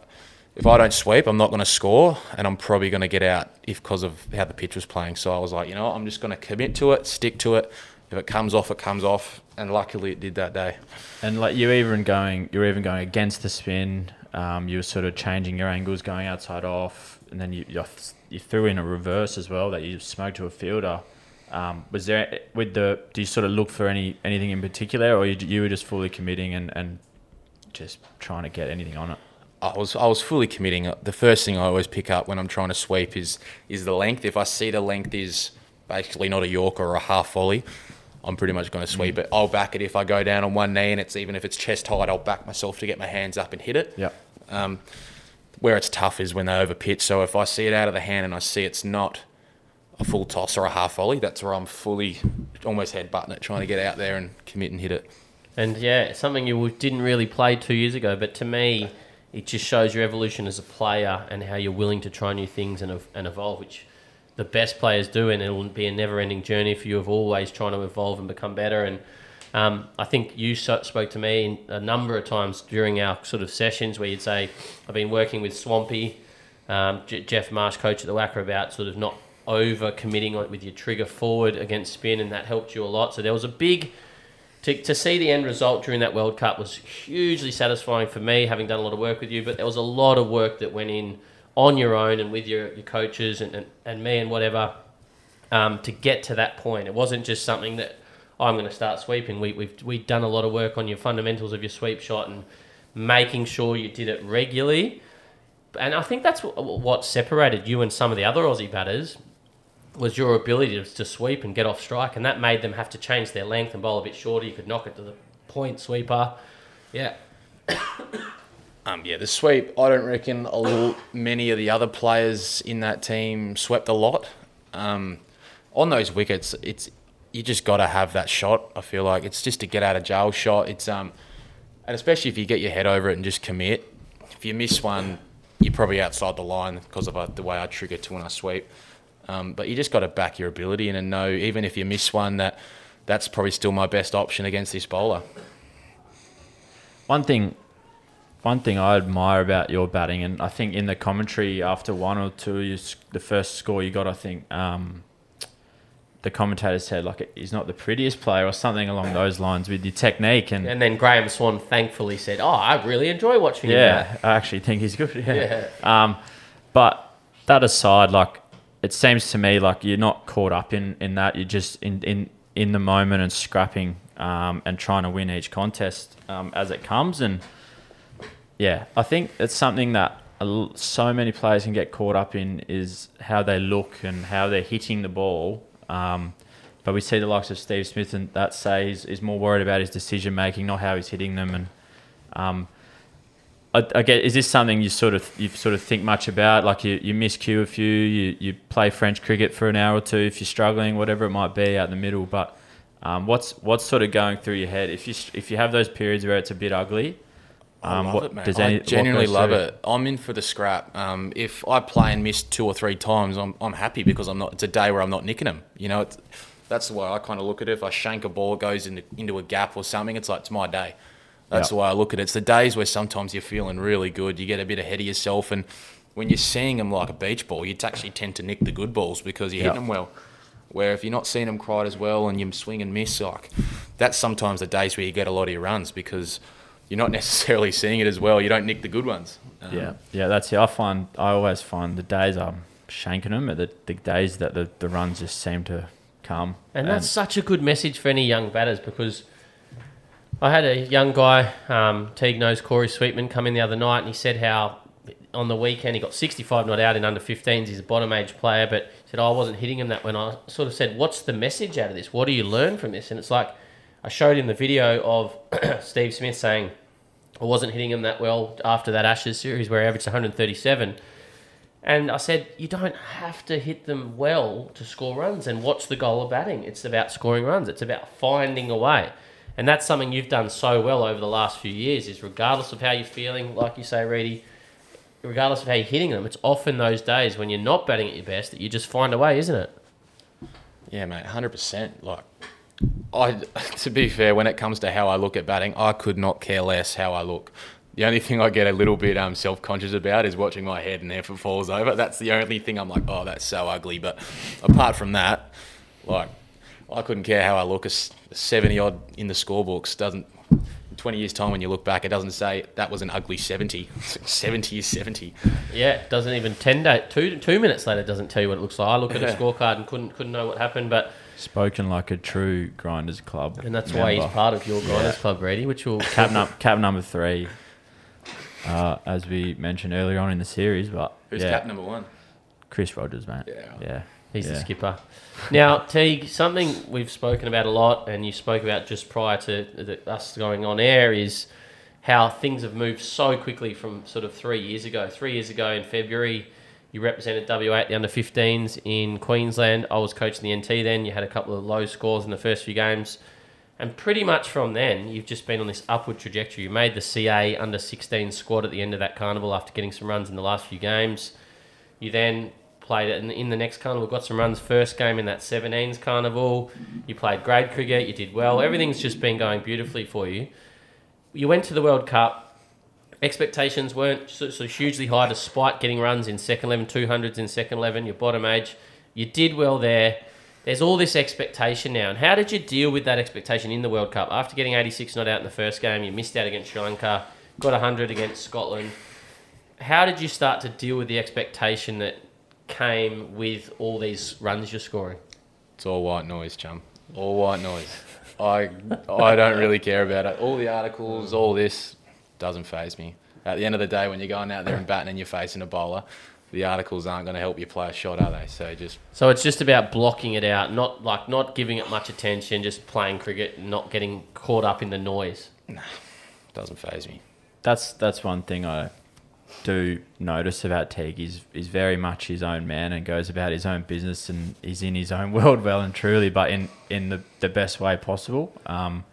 if I don't sweep, I'm not going to score, and I'm probably going to get out if because of how the pitch was playing. So I was like, you know, what, I'm just going to commit to it, stick to it. If it comes off, it comes off, and luckily it did that day. And like you're even going, you're even going against the spin. Um, you were sort of changing your angles, going outside off, and then you you threw in a reverse as well that you smoked to a fielder. Um, was there with the? Do you sort of look for any anything in particular, or you, you were just fully committing and, and just trying to get anything on it? I was I was fully committing. The first thing I always pick up when I'm trying to sweep is is the length. If I see the length is basically not a Yorker or a half volley, I'm pretty much going to sweep mm. it. I'll back it if I go down on one knee, and it's even if it's chest height, I'll back myself to get my hands up and hit it. Yeah. Um, where it's tough is when they over pitch. So if I see it out of the hand and I see it's not a full toss or a half volley, that's where I'm fully almost head button it, trying to get out there and commit and hit it. And yeah, something you didn't really play two years ago, but to me, it just shows your evolution as a player and how you're willing to try new things and, and evolve, which the best players do, and it'll be a never-ending journey for you of always trying to evolve and become better. And um, I think you spoke to me a number of times during our sort of sessions where you'd say, "I've been working with Swampy, um, J- Geoff Marsh, coach at the WACA, about sort of not over committing with your trigger forward against spin, and that helped you a lot. So there was a big to, to see the end result during that World Cup was hugely satisfying for me, having done a lot of work with you. But there was a lot of work that went in on your own and with your, your coaches and, and, and me and whatever um, to get to that point. It wasn't just something that "Oh, I'm going to start sweeping. We, we've we've done a lot of work on your fundamentals of your sweep shot and making sure you did it regularly. And I think that's what, separated you and some of the other Aussie batters was your ability to, to sweep and get off strike, and that made them have to change their length and bowl a bit shorter. You could knock it to the point sweeper. Yeah, Um, yeah, the sweep. I don't reckon a many of the other players in that team swept a lot. Um, on those wickets, it's you just got to have that shot. I feel like it's just a get out of jail shot. It's um, and especially if you get your head over it and just commit. If you miss one, you're probably outside the line because of uh, the way I trigger to when I sweep. Um, but you just got to back your ability in and know even if you miss one that that's probably still my best option against this bowler. One thing, one thing I admire about your batting, and I think in the commentary after one or two, you, the first score you got, I think um, the commentator said like he's not the prettiest player or something along those lines with your technique, and and then Graeme Swann thankfully said, "Oh, I really enjoy watching him." yeah, I actually think he's good. *laughs* Yeah. Yeah. Um, but that aside, like it seems to me like you're not caught up in, in that. You're just in, in, in the moment and scrapping um, and trying to win each contest um, as it comes. And yeah, I think it's something that so many players can get caught up in is how they look and how they're hitting the ball. Um, but we see the likes of Steve Smith and that say is, is more worried about his decision making, not how he's hitting them. And um, I, I get, is this something you sort of you sort of think much about? Like you, you miss cue a few, you, you play French cricket for an hour or two if you're struggling, whatever it might be out in the middle. But um, what's what's sort of going through your head if you if you have those periods where it's a bit ugly? I Um, love what- it, I any- what genuinely love through? it. I'm in for the scrap. Um, if I play and miss two or three times, I'm, I'm happy because I'm not. It's a day where I'm not nicking them. You know, it's, that's the way I kind of look at it. If I shank a ball, it goes into into a gap or something, it's like it's my day. That's Yeah. the way I look at it. It's the days where sometimes you're feeling really good. You get a bit ahead of yourself, and when you're seeing them like a beach ball, you actually tend to nick the good balls because you're Yeah. hitting them well. Where if you're not seeing them quite as well and you swing and miss, like that's sometimes the days where you get a lot of your runs because you're not necessarily seeing it as well. You don't nick the good ones. Um, Yeah, yeah, that's it. I find I always find the days I'm shanking them are the, the days that the, the runs just seem to come. And that's such a good message for any young batters because I had a young guy, um, Teague knows Corey Sweetman, come in the other night and he said how on the weekend he got 65 not out in under 15s. He's a bottom age player, but he said, oh, I wasn't hitting him that when I sort of said, What's the message out of this? What do you learn from this? And it's like I showed him the video of *clears throat* Steve Smith saying, I wasn't hitting him that well after that Ashes series where he averaged 137. And I said, you don't have to hit them well to score runs. And what's the goal of batting? It's about scoring runs. It's about finding a way. And that's something you've done so well over the last few years. Is regardless of how you're feeling, like you say, Reedy, regardless of how you're hitting them, it's often those days when you're not batting at your best that you just find a way, isn't it? Yeah, mate, hundred percent. Like, I *laughs* to be fair, when it comes to how I look at batting, I could not care less how I look. The only thing I get a little bit um, self conscious about is watching my head and if it falls over. That's the only thing I'm like, oh, that's so ugly. But apart from that, like, I couldn't care how I look. A s- seventy odd in the scorebooks doesn't. In Twenty years time, when you look back, it doesn't say that was an ugly seventy. *laughs* seventy is seventy. Yeah, it doesn't even ten day two two minutes later doesn't tell you what it looks like. I look at a scorecard and couldn't couldn't know what happened, but spoken like a true grinders club, and that's why he's part of your Grinders Club, Reedy, which will cap, num- cap number three, uh, as we mentioned earlier on in the series. But Who's yeah, cap number one? Chris Rogers, mate. Yeah. yeah, He's the skipper. Now, Teague, something we've spoken about a lot, and you spoke about just prior to the, us going on air, is how things have moved so quickly from sort of three years ago. Three years ago in February, you represented WA at the under 15s in Queensland. I was coaching the NT then. You had a couple of low scores in the first few games. And pretty much from then, you've just been on this upward trajectory. You made the CA under 16 squad at the end of that carnival after getting some runs in the last few games. You then played it in, in the next carnival, got some runs first game in that 17s carnival. You played grade cricket, you did well. Everything's just been going beautifully for you. You went to the World Cup. Expectations weren't so, so hugely high despite getting runs in second 11, 200s in second 11, your bottom age. You did well there. There's all this expectation now. And how did you deal with that expectation in the World Cup? After getting 86 not out in the first game, you missed out against Sri Lanka, got 100 against Scotland. How did you start to deal with the expectation that came with all these runs you're scoring? It's all white noise, chum. All white noise. I I don't really care about it. All the articles, all this doesn't phase me. At the end of the day, when you're going out there and batting and you're facing a bowler, the articles aren't going to help you play a shot, are they? So just So it's just about blocking it out, not like not giving it much attention, just playing cricket, not getting caught up in the noise. Nah, doesn't phase me. That's that's one thing I do notice about Teague. He's, he's very much his own man and goes about his own business and he's in his own *laughs* world well and truly, but in, in the, the best way possible. Um,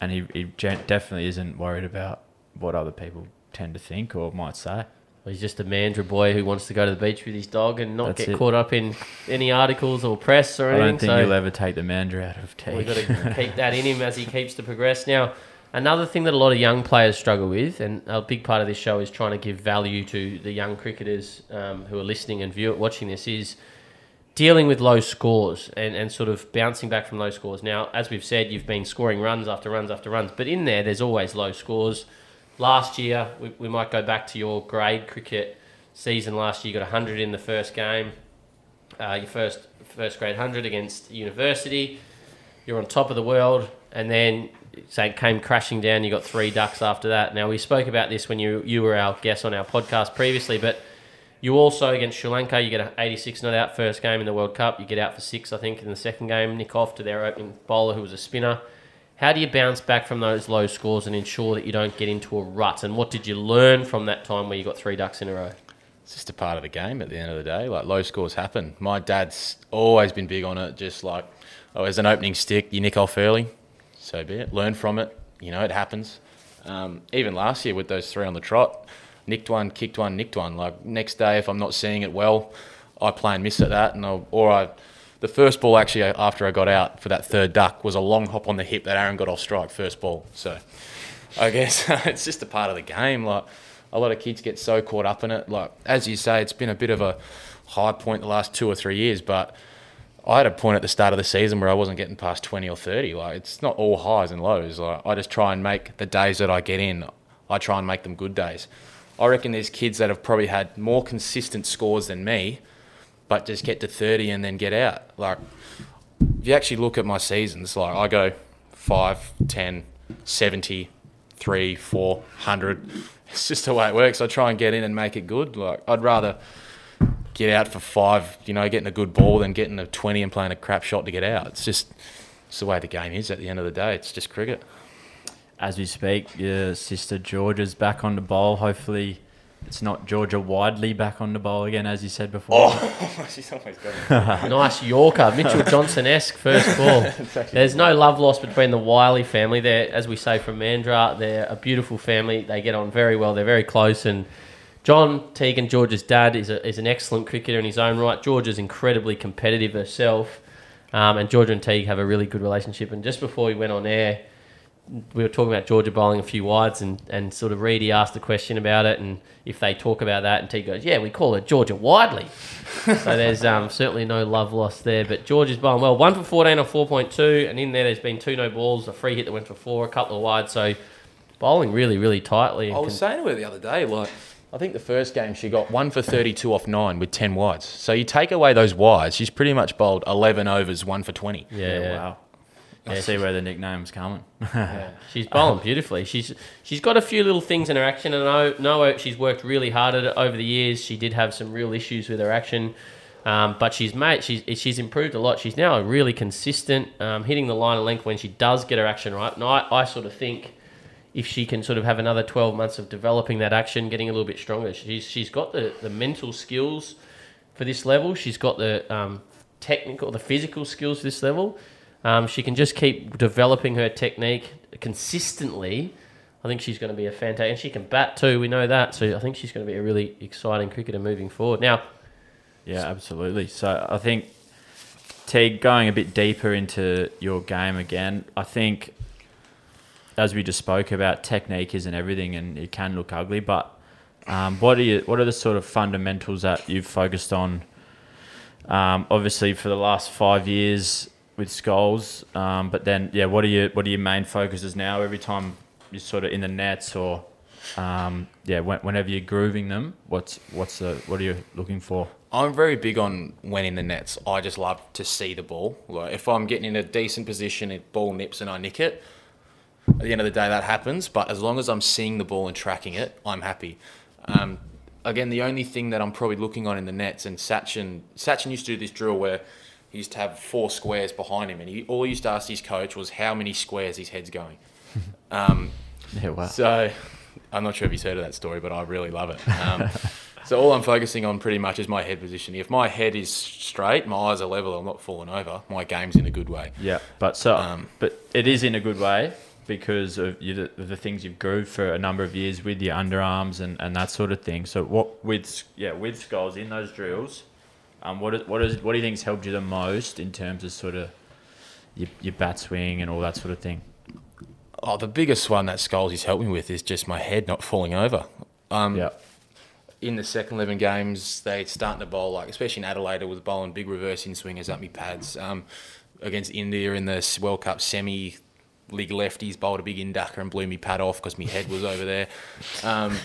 and he, he definitely isn't worried about what other people tend to think or might say. He's just a Mandurah boy who wants to go to the beach with his dog and not That's get it. caught up in any articles or press or I anything. don't think so you'll ever take the Mandurah out of we've got to *laughs* keep that in him as he keeps to progress. Now, another thing that a lot of young players struggle with, and a big part of this show is trying to give value to the young cricketers um, who are listening and view watching this, is dealing with low scores and, and sort of bouncing back from low scores. Now, as we've said, you've been scoring runs after runs after runs, but in there, there's always low scores. Last year, we, we might go back to your grade cricket season last year. You got 100 in the first game, uh, your first first grade 100 against University. You're on top of the world, and then it came crashing down. You got three ducks after that. Now we spoke about this when you you were our guest on our podcast previously, but you also against Sri Lanka, you get an 86 not out first game in the World Cup. You get out for six, I think, in the second game. Nick off to their opening bowler, who was a spinner. How do you bounce back from those low scores and ensure that you don't get into a rut? And what did you learn from that time where you got three ducks in a row? It's just a part of the game at the end of the day. Like low scores happen. My dad's always been big on it. Just like, oh, as an opening stick, you nick off early, so be it. Learn from it. You know, it happens. Um, even last year with those three on the trot, nicked one, kicked one, nicked one. Like next day, if I'm not seeing it well, I play and miss at that, and I'll, or I. The first ball actually after I got out for that third duck was a long hop on the hip that Aaron got off strike first ball. So I guess *laughs* it's just a part of the game. Like a lot of kids get so caught up in it. Like as you say, it's been a bit of a high point the last two or three years, but I had a point at the start of the season where I wasn't getting past twenty or thirty. Like it's not all highs and lows. Like I just try and make the days that I get in, I try and make them good days. I reckon there's kids that have probably had more consistent scores than me, but just get to 30 and then get out. Like, if you actually look at my seasons, like I go 5, 10, 70, 3, 4, 100. *laughs* It's just the way it works. I try and get in and make it good. Like, I'd rather get out for five, you know, getting a good ball than getting a 20 and playing a crap shot to get out. It's just, it's the way the game is at the end of the day. It's just cricket. As we speak, your sister Georgia's back on the bowl. Hopefully, it's not Georgia widely back on the bowl again, as you said before. Oh, *laughs* *laughs* she's always got it. nice Yorker, Mitchell Johnson esque first *laughs* ball. There's no love lost between the Wyllie family. They're, as we say from Mandurah, they're a beautiful family. They get on very well. They're very close. And John Teagan, George's dad, is, a, is an excellent cricketer in his own right. George is incredibly competitive herself. Um, and Georgia and Teague have a really good relationship. And just before we went on air, we were talking about Georgia bowling a few wides, and, and sort of Reedy asked a question about it, and if they talk about that, and T goes, "Yeah, we call it Georgia widely." *laughs* so there's um, certainly no love lost there. But Georgia's bowling well, one for fourteen on four point two, and in there there's been two no balls, a free hit that went for four, a couple of wides, So bowling really, really tightly. I was saying to her the other day, like, I think the first game she got one for 32 off nine with 10 wides. So you take away those wides, she's pretty much bowled 11 overs, one for 20. yeah, yeah. wow. I Yeah, see where the nickname's coming. *laughs* She's bowling beautifully. She's she's got a few little things in her action, and I know she's worked really hard at it over the years. She did have some real issues with her action, um, but she's made she's she's improved a lot. She's now really consistent, um, hitting the line of length when she does get her action right. And I, I sort of think if she can sort of have another twelve months of developing that action, getting a little bit stronger, she's she's got the, the mental skills for this level. She's got the um, technical, the physical skills for this level. Um, she can just keep developing her technique consistently. I think she's going to be a fantastic, and she can bat too. We know that, so I think she's going to be a really exciting cricketer moving forward. Now, Yeah, absolutely. So I think Teague going a bit deeper into your game again. I think as we just spoke about, technique isn't everything, and it can look ugly. But um, what are you? What are the sort of fundamentals that you've focused on Um, obviously, for the last five years with Skulls, um, but then yeah, what are your what are your main focuses now? Every time you're sort of in the nets or um, yeah, when, whenever you're grooving them, what's what's the what are you looking for? I'm very big on when in the nets. I just love to see the ball. Like if I'm getting in a decent position, it ball nips and I nick it. At the end of the day, that happens. But as long as I'm seeing the ball and tracking it, I'm happy. Um, again, the only thing that I'm probably looking on in the nets, and Sachin, Sachin used to do this drill where he used to have four squares behind him, and he all he used to ask his coach was how many squares his head's going. *laughs* Um, Yeah, wow. so I'm not sure if he's heard of that story, but I really love it. Um, so all I'm focusing on pretty much is my head position. If my head is straight, my eyes are level, I'm not falling over. My game's in a good way. Yeah, but so Um, but it is in a good way because of you, the, the things you've grew for a number of years with your underarms and, and that sort of thing. So what with yeah with skulls in those drills, um, what what is what do you think has helped you the most in terms of sort of your, your bat swing and all that sort of thing? Oh, the biggest one that Skulls has helped me with is just my head not falling over. Um, Yeah, in the second 11 games, they starting to bowl, like especially in Adelaide, it was bowling big reverse in swingers up me pads. Um, against India in the World Cup semi, league lefties bowled a big inducker and blew me pad off because my head was over there. Um,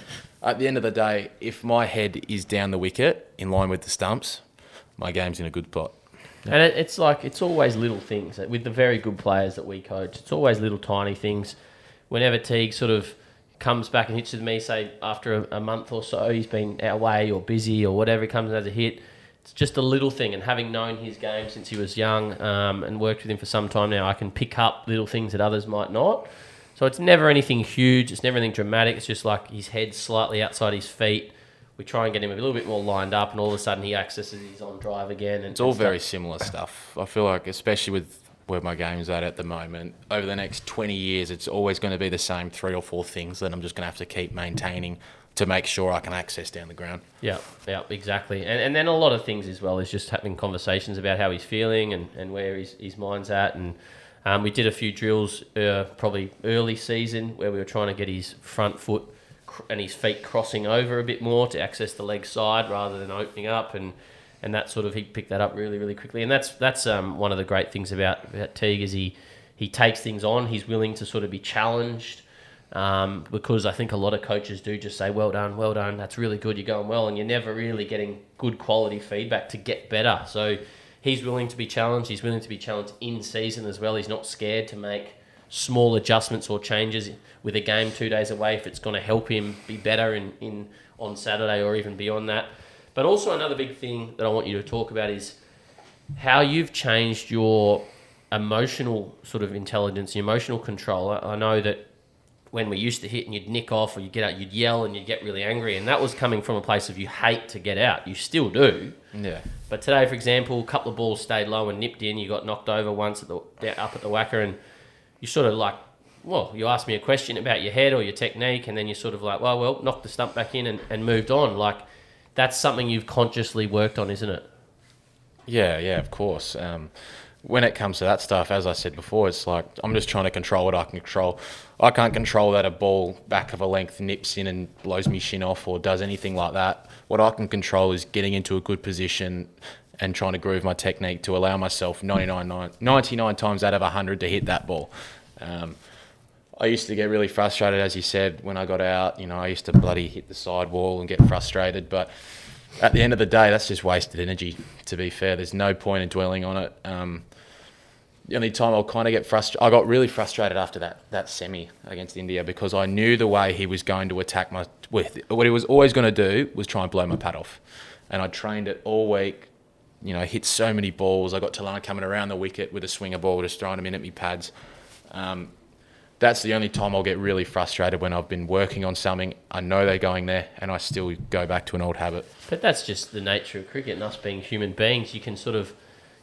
at the end of the day, if my head is down the wicket in line with the stumps, my game's in a good spot. And it, it's like it's always little things with the very good players that we coach. It's always little tiny things. Whenever Teague sort of comes back and hits with me, say after a, a month or so, he's been away or busy or whatever, he comes and has a hit. It's just a little thing. And having known his game since he was young um, and worked with him for some time now, I can pick up little things that others might not. So it's never anything huge. It's never anything dramatic. It's just like his head slightly outside his feet. We try and get him a little bit more lined up, and all of a sudden he accesses his on drive again. And It's all very similar stuff. I feel like, especially with where my game's at at the moment, over the next 20 years, it's always going to be the same three or four things that I'm just going to have to keep maintaining to make sure I can access down the ground. Yeah, yeah, exactly. And, and then a lot of things as well is just having conversations about how he's feeling and, and where his, his mind's at. And um, we did a few drills uh, probably early season where we were trying to get his front foot and his feet crossing over a bit more to access the leg side rather than opening up. And, and that sort of, he picked that up really, really quickly. And that's, that's um, one of the great things about, about Teague is he, he takes things on. He's willing to sort of be challenged um, because I think a lot of coaches do just say, "Well done, well done, that's really good, you're going well," and you're never really getting good quality feedback to get better. So he's willing to be challenged. He's willing to be challenged in season as well. He's not scared to make small adjustments or changes with a game two days away if it's going to help him be better in, in on Saturday or even beyond that. But also another big thing that I want you to talk about is how you've changed your emotional sort of intelligence, your emotional control. I, I know that when we used to hit and you'd nick off or you'd get out, you'd yell and you'd get really angry, and that was coming from a place of you hate to get out. You still do, Yeah. but today, for example, a couple of balls stayed low and nipped in. You got knocked over once at the up at the WACA, and you sort of like, well, you asked me a question about your head or your technique, and then you sort of like, well, well, knocked the stump back in and, and moved on. Like that's something you've consciously worked on, isn't it? Yeah, yeah, of course. Um, when it comes to that stuff, as I said before, it's like I'm just trying to control what I can control. I can't control that a ball back of a length nips in and blows me shin off or does anything like that. What I can control is getting into a good position and trying to groove my technique to allow myself 99, nine- 99 times out of 100 to hit that ball. Um, I used to get really frustrated, as you said, when I got out. You know, I used to bloody hit the sidewall and get frustrated, but at the end of the day, that's just wasted energy. To be fair, there's no point in dwelling on it. Um, the only time I'll kind of get frustrated, I got really frustrated after that that semi against India because I knew the way he was going to attack my with what he was always going to do was try and blow my pad off, and I trained it all week. You know, hit so many balls. I got Talana coming around the wicket with a swinger ball, just throwing them in at me pads. Um, that's the only time I'll get really frustrated when I've been working on something. I know they're going there, and I still go back to an old habit. But that's just the nature of cricket and us being human beings. You can sort of,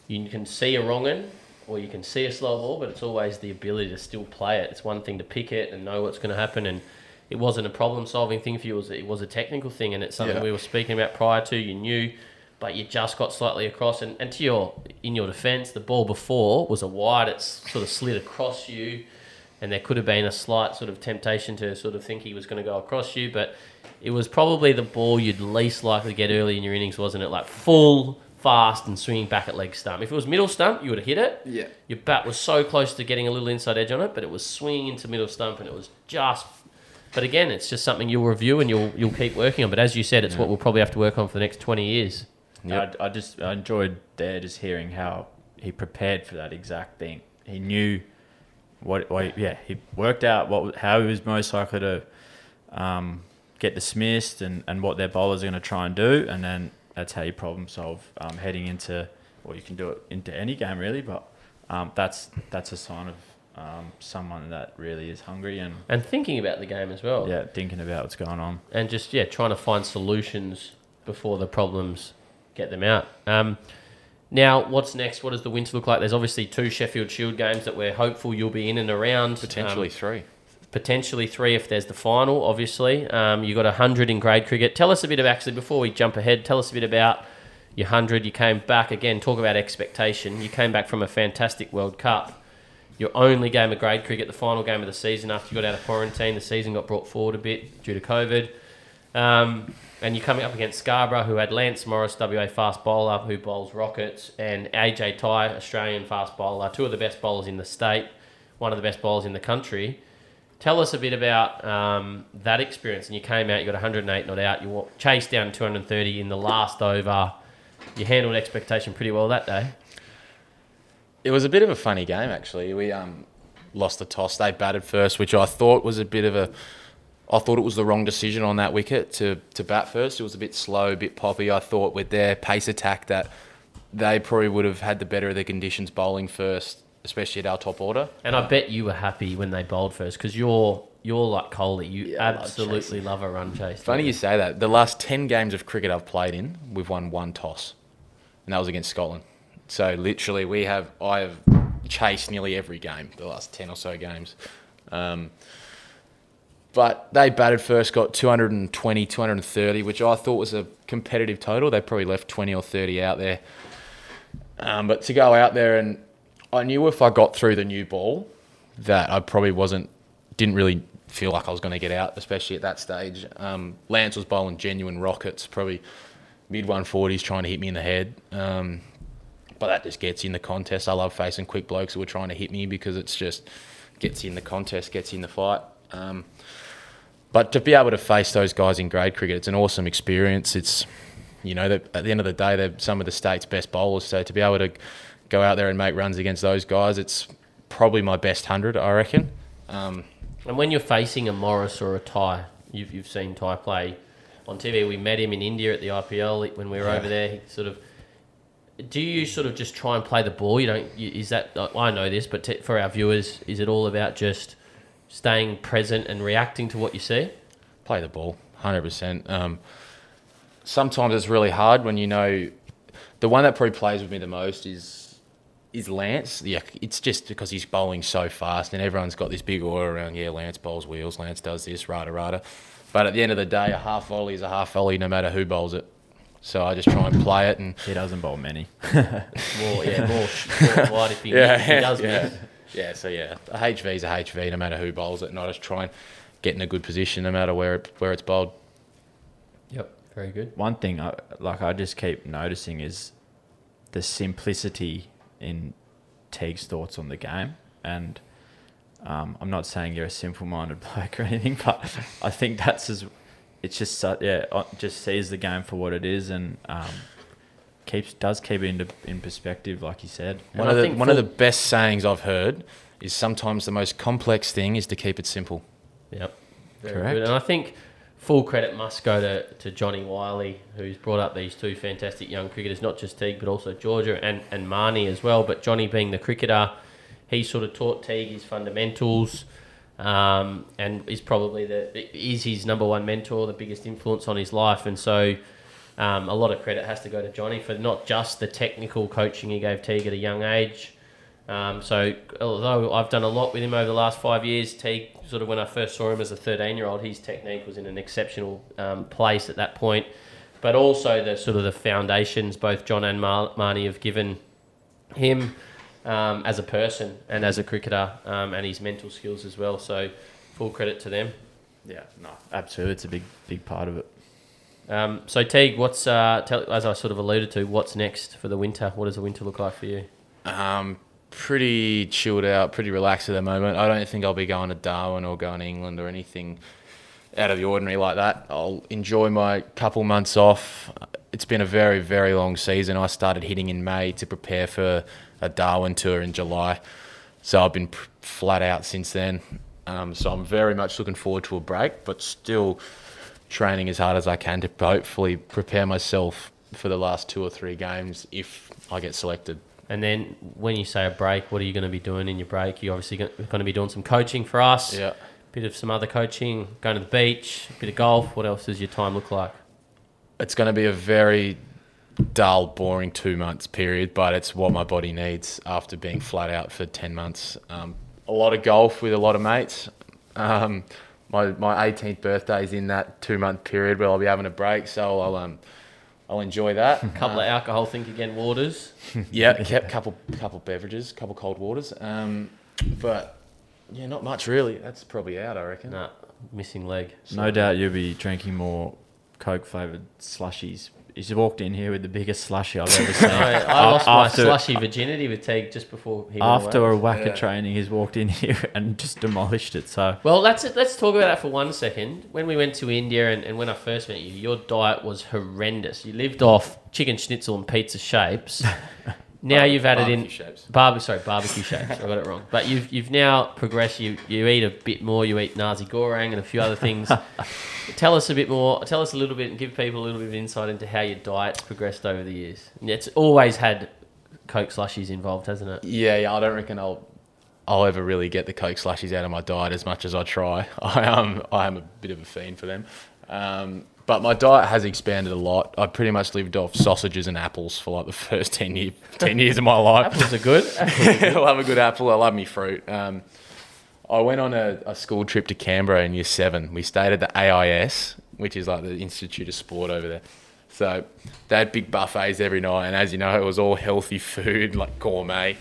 you can see a wrong un or you can see a slow ball, but it's always the ability to still play it. It's one thing to pick it and know what's going to happen. And it wasn't a problem solving thing for you, it was, it was a technical thing. And it's something Yeah. we were speaking about prior to. You knew, but you just got slightly across. And, and to your, in your defence, the ball before was a wide, it's sort of slid across you. And there could have been a slight sort of temptation to sort of think he was going to go across you, but it was probably the ball you'd least likely get early in your innings, wasn't it? Like full fast and swinging back at leg stump. If it was middle stump, you would have hit it. Yeah. Your bat was so close to getting a little inside edge on it, but it was swinging into middle stump, and it was just. But again, it's just something you'll review and you'll you'll keep working on. But as you said, it's what we'll probably have to work on for the next twenty years. Yep. I, I just I enjoyed there just hearing how he prepared for that exact thing. He knew what, what yeah he worked out what how he was most likely to um, get dismissed and, and what their bowlers are going to try and do, and then that's how you problem solve um, heading into or you can do it into any game really, but um, that's that's a sign of um, someone that really is hungry and And thinking about the game as well. yeah thinking about what's going on. and just yeah, trying to find solutions before the problems get them out. Um, now, what's next? What does the winter look like? There's obviously two Sheffield Shield games that we're hopeful you'll be in and around. Potentially Um, three. potentially three if there's the final. Obviously, um, you got a hundred in grade cricket. Tell us a bit of actually before we jump ahead. Tell us a bit about your hundred. You came back again. Talk about expectation. You came back from a fantastic World Cup. Your only game of grade cricket, the final game of the season after you got out of quarantine. The season got brought forward a bit due to COVID. Um, and you're coming up against Scarborough, who had Lance Morris, WA fast bowler, who bowls rockets, and AJ Tye, Australian fast bowler, two of the best bowlers in the state, one of the best bowlers in the country. Tell us a bit about um, that experience. And you came out, you got 108 not out, you chased down 230 in the last over. You handled expectation pretty well that day. It was a bit of a funny game actually. We um, lost the toss. They batted first, which I thought was a bit of a. I thought it was the wrong decision on that wicket to, to bat first. It was a bit slow, a bit poppy. I thought with their pace attack that they probably would have had the better of the conditions bowling first, especially at our top order. And I bet you were happy when they bowled first because you're you're like Coley. You Yeah, love absolutely chasing. love a run chase. Funny you say that. The last 10 games of cricket I've played in, we've won one toss. And that was against Scotland. So literally, we have, I have chased nearly every game, the last 10 or so games. Um, but they batted first, got 220, 230, which I thought was a competitive total. They probably left 20 or 30 out there. Um, but to go out there and I knew if I got through the new ball that I probably wasn't, didn't really feel like I was going to get out, especially at that stage. Um, Lance was bowling genuine rockets, probably mid 140s, trying to hit me in the head. Um, but that just gets you in the contest. I love facing quick blokes who are trying to hit me because it's just gets you in the contest, gets you in the fight. Um, but to be able to face those guys in grade cricket, it's an awesome experience. It's, you know, at the end of the day, they're some of the state's best bowlers. So to be able to go out there and make runs against those guys, it's probably my best hundred, I reckon. Um, And when you're facing a Morris or a Tye, you've, you've seen Tye play on TV. We met him in India at the IPL when we were Yeah. over there. He sort of. Do you sort of just try and play the ball? You don't. Is that I know this, but t- for our viewers, is it all about just staying present and reacting to what you see? play the ball, hundred percent. Um, sometimes it's really hard when you know the one that probably plays with me the most is is Lance. Yeah, it's just because he's bowling so fast, and everyone's got this big aura around. Yeah, Lance bowls wheels. Lance does this, rada rada. But at the end of the day, a half volley is a half volley, no matter who bowls it. So I just try and play it, and He doesn't bowl many. *laughs* More, yeah, more short and *laughs* wide if he, if he does yeah, miss. Yeah. So yeah, a HV is a HV, no matter who bowls it, and I just try and get in a good position, no matter where it, where it's bowled. Yep, very good. One thing, I, like I just keep noticing, is the simplicity in Teague's thoughts on the game. And um, I'm not saying you're a simple-minded *laughs* bloke or anything, but I think that's as it's just su- yeah, uh, just sees the game for what it is and um, keeps does keep it into in perspective, like you said. And One I of the think one of the best sayings I've heard is sometimes the most complex thing is to keep it simple. Yep. Very Correct. good. And I think full credit must go to, to Johnny Wyllie, who's brought up these two fantastic young cricketers, not just Teague, but also Georgia and, and Marnie as well. But Johnny being the cricketer, he sort of taught Teague his fundamentals um, and is probably the is his number one mentor, the biggest influence on his life. And so um, a lot of credit has to go to Johnny for not just the technical coaching he gave Teague at a young age, um, so although I've done a lot with him over the last five years, Teague sort of when I first saw him as a 13 year old, his technique was in an exceptional um, place at that point. But also the sort of the foundations both John and Mar- Marnie have given him um, as a person and as a cricketer um, and his mental skills as well. So full credit to them. Yeah, no, absolutely, it's a big big part of it. Um, so Teague, what's uh, tell, as I sort of alluded to, what's next for the winter? What does the winter look like for you? Um, pretty chilled out, pretty relaxed at the moment. I don't think I'll be going to Darwin or going to England or anything out of the ordinary like that. I'll enjoy my couple months off. It's been a very, very long season. I started hitting in May to prepare for a Darwin tour in July. So I've been flat out since then. Um, so I'm very much looking forward to a break, but still training as hard as I can to hopefully prepare myself for the last two or three games if I get selected. And then when you say a break, what are you going to be doing in your break? You're obviously going to be doing some coaching for us. Yeah. bit of some other coaching, going to the beach, a bit of golf. What else does your time look like? It's going to be a very dull, boring two months period, but it's what my body needs after being flat out for 10 months. Um, a lot of golf with a lot of mates. Um, my, my 18th birthday is in that two month period where I'll be having a break, so I'll, um, I'll enjoy that. A *laughs* couple of alcohol, think again, waters. *laughs* yeah, *laughs* kept couple couple beverages, couple cold waters. Um, but yeah, not much really. That's probably out, I reckon. Nah, missing leg. No doubt you'll be drinking more Coke flavored slushies. He's walked in here with the biggest slushy I've ever *laughs* seen. I, I lost my slushy virginity with Teague just before he went After away. a whack Yeah. of training, he's walked in *laughs* here and just demolished it. So Well, let's let's talk about that for one second. When we went to India and, and when I first met you, your diet was horrendous. You lived off chicken schnitzel and pizza shapes. *laughs* now you've added in Barbecue shapes. Sorry, barbecue shapes. I got it wrong. But you've you've now progressed. You you eat a bit more. You eat Nasi goreng and a few other things. *laughs* tell us a bit more. Tell us a little bit and give people a little bit of insight into how your diet's progressed over the years. It's always had Coke slushies involved, hasn't it? Yeah, yeah. I don't reckon I'll I'll ever really get the Coke slushies out of my diet as much as I try. *laughs* I um I am a bit of a fiend for them. Um, but my diet has expanded a lot. I pretty much lived off sausages and apples for like the first *laughs* 10, year, 10 years of my life. Apples are good. *laughs* I love a good apple. I love me fruit. Um, I went on a, a school trip to Canberra in year seven. We stayed at the AIS, which is like the Institute of Sport over there. So they had big buffets every night, and as you know, it was all healthy food, like gourmet.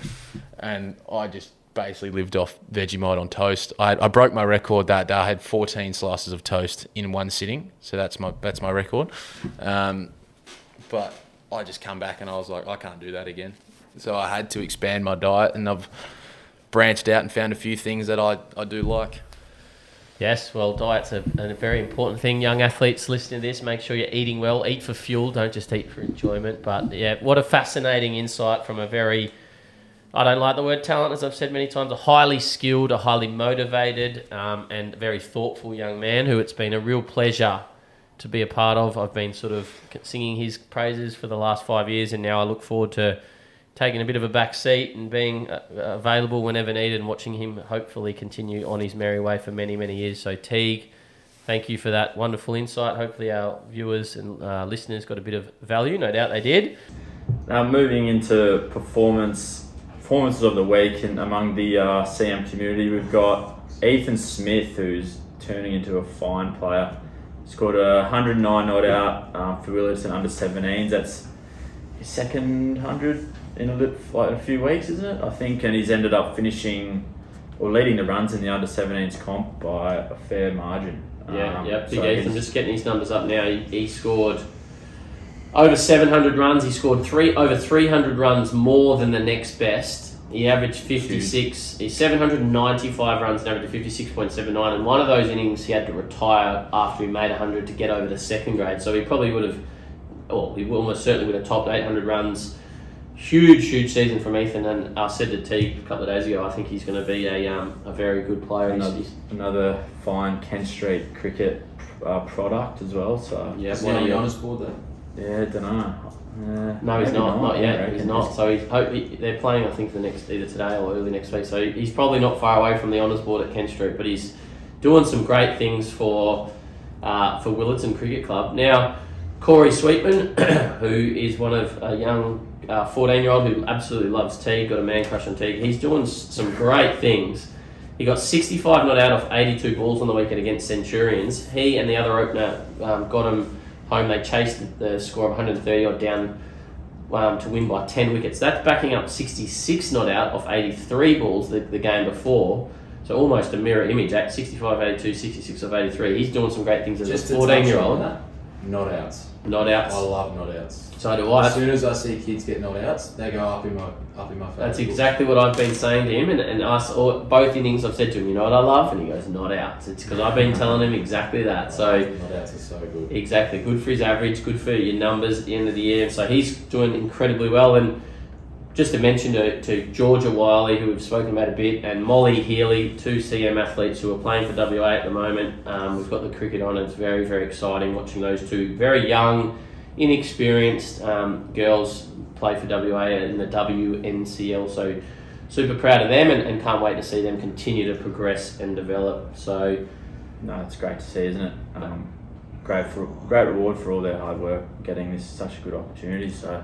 And I just basically lived off Vegemite on toast. I, I broke my record that day. I had 14 slices of toast in one sitting, so that's my that's my record. Um, but I just come back and I was like, I can't do that again. So I had to expand my diet, and I've branched out and found a few things that I, I do like. Yes, well, diet's a, a very important thing. Young athletes listening to this, make sure you're eating well. Eat for fuel, don't just eat for enjoyment. But yeah, what a fascinating insight from a very, I don't like the word talent, as I've said many times, a highly skilled, a highly motivated, um, and very thoughtful young man who it's been a real pleasure to be a part of. I've been sort of singing his praises for the last five years, and now I look forward to taking a bit of a back seat and being uh, available whenever needed and watching him hopefully continue on his merry way for many, many years. So, Teague, thank you for that wonderful insight. Hopefully, our viewers and uh, listeners got a bit of value. No doubt they did. Now moving into performance performances of the week and among the uh, CM community, we've got Ethan Smith, who's turning into a fine player. Scored a 109 not out uh, for Willetton under 17s. That's his second hundred in a, like a few weeks, isn't it? I think, and he's ended up finishing or leading the runs in the under 17s comp by a fair margin. Yeah, Um, yeah. Big so Ethan, just getting his numbers up now. He, he scored over 700 runs. He scored three over 300 runs more than the next best. He averaged 56. He's 795 runs and averaged 56.79. And one of those innings, he had to retire after he made 100 to get over the second grade. So he probably would have, well, he almost certainly would have topped 800 runs. Huge, huge season from Ethan. And I said to Teague a couple of days ago, I think he's going to be a, um, a very good player. He's- another, another fine Kent Street cricket uh, product as well. So yeah, Is one on of the your- honours board though? Yeah, don't know. Uh, No, he's maybe not. Not yet. He's not. So he's hope he, they're playing. I think the next either today or early next week. So he's probably not far away from the honours board at Kent Street, but he's doing some great things for uh, for Willetton Cricket Club. Now, Corey Sweetman, *coughs* who is one of a young fourteen year old who absolutely loves Teague, got a man crush on Teague. He's doing some great things. He got 65 not out of 82 balls on the weekend against Centurions. He and the other opener um, got him home. They chased the score of 130 odd down um, to win by 10 wickets. That's backing up 66 not out off 83 balls the, the game before. So almost a mirror image at 65 82, 66 of 83. He's doing some great things as Just a 14 year old. Not outs. Not outs. I love not outs. So do I. As soon as I see kids get not outs, they go up in my up in my face. That's exactly what I've been saying to him, and, and us all, both innings I've said to him, you know what I love, and he goes not outs. It's because I've been telling him exactly that. So not outs are so good. exactly good for his average, good for your numbers at the end of the year. So he's doing incredibly well. And just to mention to, to Georgia Wyllie, who we've spoken about a bit, and Molly Healy, two CM athletes who are playing for WA at the moment. Um, we've got the cricket on. It's very very exciting watching those two very young, inexperienced um, girls play for WA in the WNCL. So super proud of them and, and can't wait to see them continue to progress and develop. So No, it's great to see, isn't it? Um, great for great reward for all their hard work, getting this such a good opportunity. So,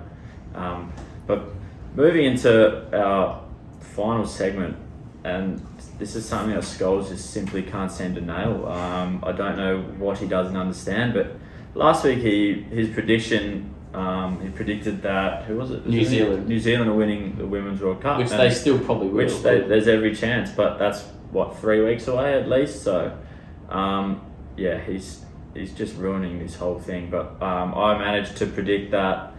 um, but moving into our final segment, and this is something that Scholes just simply can't seem to nail. Um, I don't know what he doesn't understand, but last week he his prediction. Um, he predicted that who was it? New Zealand. New Zealand are winning the Women's World Cup, which they still probably will. which they, there's every chance, but that's what three weeks away at least. So, um, yeah, he's he's just ruining this whole thing. But um, I managed to predict that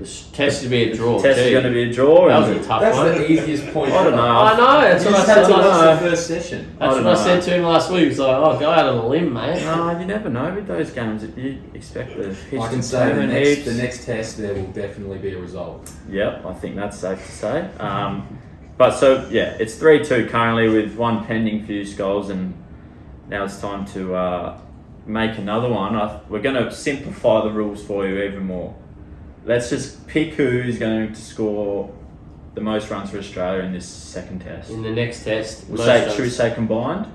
the s- test to be a draw. test is too. going to be a draw. That was a tough one. That's one. the easiest point. I don't know. I know. That's You what I just had said. to last- watch the first session. That's I don't what I know. said to him last week. He was like, "Oh, go out on a limb, mate." no, you never know with those games. You expect the pitch I can say the next, the next test there will definitely be a result. Yep, I think that's safe to say. Um, but so yeah, it's three two currently with one pending few skulls, and now it's time to uh, make another one. I, we're going to simplify the rules for you even more. Let's just pick who's going to score the most runs for Australia in this second test. In the next test, We'll say, runs- should we say combined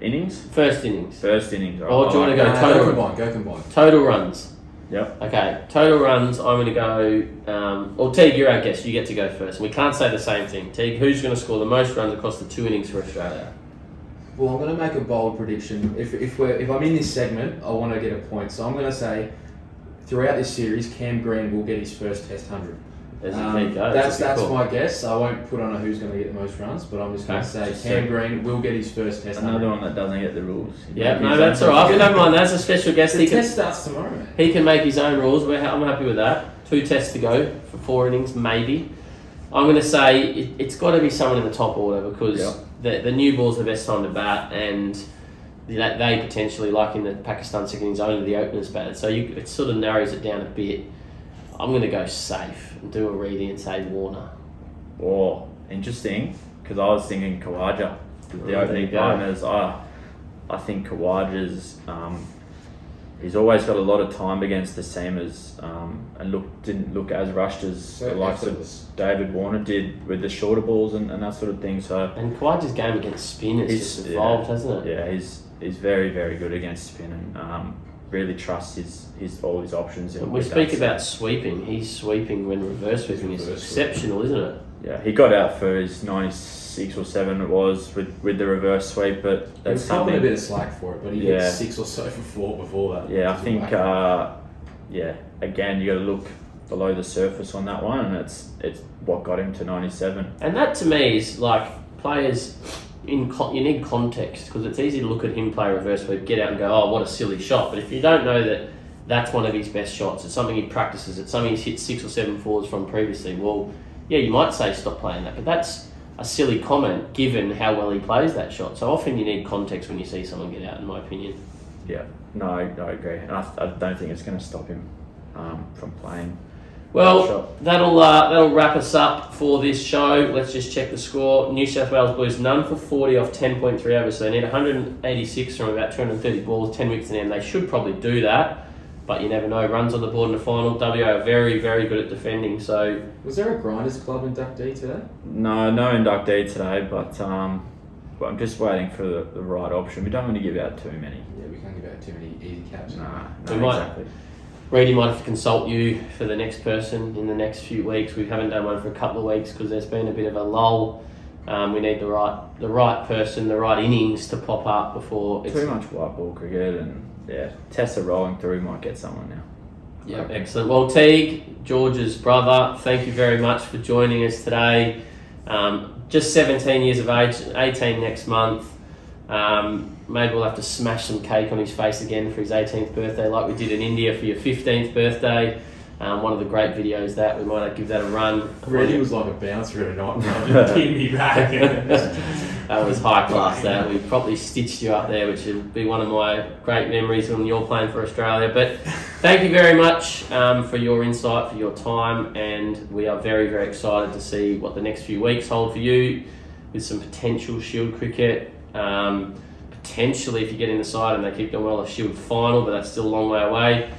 innings? first innings, First innings. all Or right, do you I wanna go that. total- go combine. Go combine. total runs. Yep. Okay, total runs. I'm going to go. Um, or Teague, you're our guest. You get to go first. We can't say the same thing. Teague, who's going to score the most runs across the two innings for Australia? Well, I'm going to make a bold prediction. If, if, we're, if I'm in this segment, I want to get a point. So I'm going to say throughout this series, Cam Green will get his first Test 100. As Um, keep going. that's that's cool. my guess. I won't put on a who's going to get the most runs, but I'm just going to say Just Cam Green will get his first Test Another 100. one that doesn't get the rules. Yeah, no, that's all right. *laughs* Don't mind. That's a special guest. The He can, test starts tomorrow, he can make his own rules. We're, I'm happy with that. Two tests to go for four innings, maybe. I'm going to say it, it's got to be someone in the top order because Yeah. the, the new ball's the best time to bat, and they, they potentially, like in the Pakistan second innings, only the openers batted. So you, it sort of narrows it down a bit. I'm going to go safe and do a reading and say Warner. Oh, interesting. Because I was thinking Khawaja, the Oh, there opening you partners. I, I think Khawaja's. Um, he's always got a lot of time against the seamers, um, and look didn't look as rushed as So the likes of David Warner did with the shorter balls and, and that sort of thing. So And Khawaja's game against spin has He's- just yeah. evolved, hasn't it? yeah, he's he's very very good against spin and um, really trusts his, his all his options. When we speak that. about sweeping, he's sweeping when reverse sweeping is Reverse exceptional, isn't it? Yeah, he got out for his ninety six or seven it was with, with the reverse sweep, but He that's was probably something. a bit of slack for it, but he Yeah. hit six or so for four before that. Yeah, I think uh, yeah. Again, you got to look below the surface on that one, and it's it's what got him to ninety seven. And that to me is like players in you need context because it's easy to look at him play reverse sweep, get out and go, oh, what a silly shot. But if you don't know that that's one of his best shots, it's something he practices, it's something he's hit six or seven fours from previously. Well, yeah, you might say stop playing that, but that's a silly comment given how well he plays that shot. So often you need context when you see someone get out, in my opinion. Yeah, no, I, I agree, and I, I don't think it's going to stop him um, from playing. Well, that'll uh, that'll wrap us up for this show. Let's just check the score. New South Wales Blues none for forty off ten point three overs, so they need one hundred and eighty six from about two hundred and thirty balls, ten wickets in the end. They should probably do that, but you never know. Runs on the board in the final. WA are very very good at defending, so Was there a Grinders Club inductee today? No, no inductee today, but um, but I'm just waiting for the, the right option. We don't want to give out too many. Yeah, we can't give out too many easy caps. Nah, We no, might- exactly. Reedy might have to consult you for the next person in the next few weeks. We haven't done one for a couple of weeks because there's been a bit of a lull. Um, we need the right the right person, the right innings to pop up before it's Too much white ball cricket, and yeah, tests are rolling through. Might get someone now. Yeah, Okay. excellent. Well, Teague, George's brother, thank you very much for joining us today. Um, just 17 years of age, 18 next month. Um, maybe we'll have to smash some cake on his face again for his 18th birthday, like we did in India for your 15th birthday. Um, one of the great videos that we might give that a run. Reddy was like a bouncer at a night and pinned me back. That was high class. That we probably stitched you up there, which would be one of my great memories when you're playing for Australia. But thank you very much um, for your insight, for your time, and we are very, very excited to see what the next few weeks hold for you with some potential Shield cricket. Um, potentially, if you get in the side and they keep going well, a Shield final, but that's still a long way away.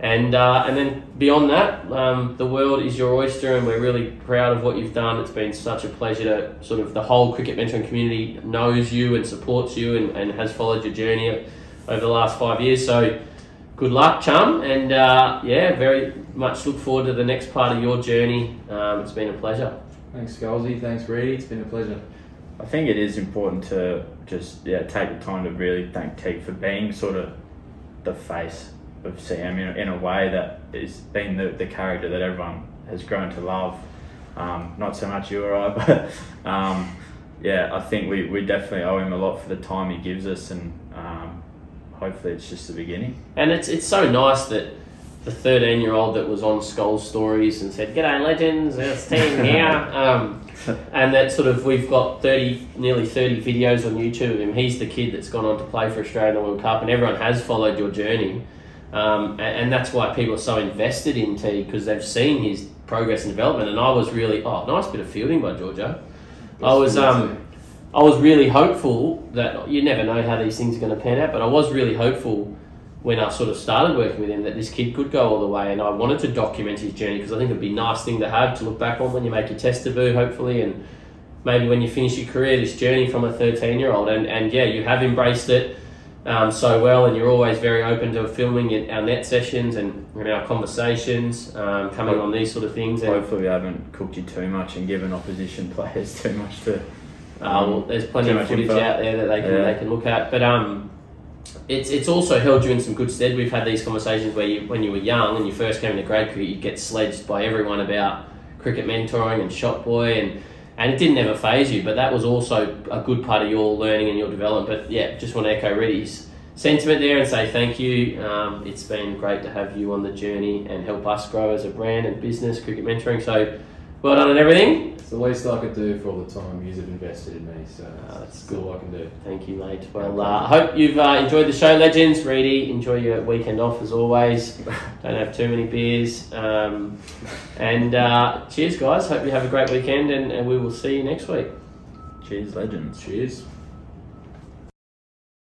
And uh, and then beyond that, um, the world is your oyster, and we're really proud of what you've done. It's been such a pleasure to sort of the whole cricket mentoring community knows you and supports you, and, and has followed your journey over the last five years. So good luck, chum, and uh, yeah, very much look forward to the next part of your journey. Um, it's been a pleasure. Thanks, Scalzi. Thanks, Reddy. It's been a pleasure. I think it is important to just yeah take the time to really thank Teague for being sort of the face of Sam in, in a way that has been the, the character that everyone has grown to love. Um, not so much you or I, *laughs* but um, yeah, I think we, we definitely owe him a lot for the time he gives us, and um, hopefully it's just the beginning. And it's it's so nice that the 13 year old that was on Skull Stories and said, G'day, legends, it's team here. *laughs* *laughs* And that sort of, we've got 30, nearly 30 videos on YouTube of him. He's the kid that's gone on to play for Australia in the World Cup, and everyone has followed your journey. Um, and, and that's why people are so invested in T because they've seen his progress and development. And I was really, oh, nice bit of fielding by Georgia. I was, um, I was really hopeful that you never know how these things are going to pan out, but I was really hopeful when I sort of started working with him that this kid could go all the way, and I wanted to document his journey because I think it'd be a nice thing to have to look back on when you make your test debut, hopefully, and maybe when you finish your career, this journey from a 13 year old. And, and yeah, you have embraced it um, so well, and you're always very open to filming in our net sessions and, our conversations, um, coming on these sort of things. And, Hopefully we haven't cooked you too much and given opposition *laughs* players too much to. Uh, well, there's plenty of footage info. out there that they can Yeah. they can look at. But um, it's it's also held you in some good stead. We've had these conversations where you when you were young and you first came into grade cricket, you'd get sledged by everyone about cricket mentoring and shot boy and. And it didn't ever phase you, but that was also a good part of your learning and your development. But yeah, just want to echo Reddy's sentiment there and say thank you. Um, it's been great to have you on the journey and help us grow as a brand and business, cricket mentoring. So well done on everything. It's the least I could do for all the time you have invested in me, so Ah, that's that's all I can do. Thank you, mate. Well, uh, I hope you've uh, enjoyed the show, legends. Reedy, enjoy your weekend off as always. *laughs* Don't have too many beers. Um, and uh, cheers, guys. Hope you have a great weekend, and, and we will see you next week. Cheers, legends. Cheers.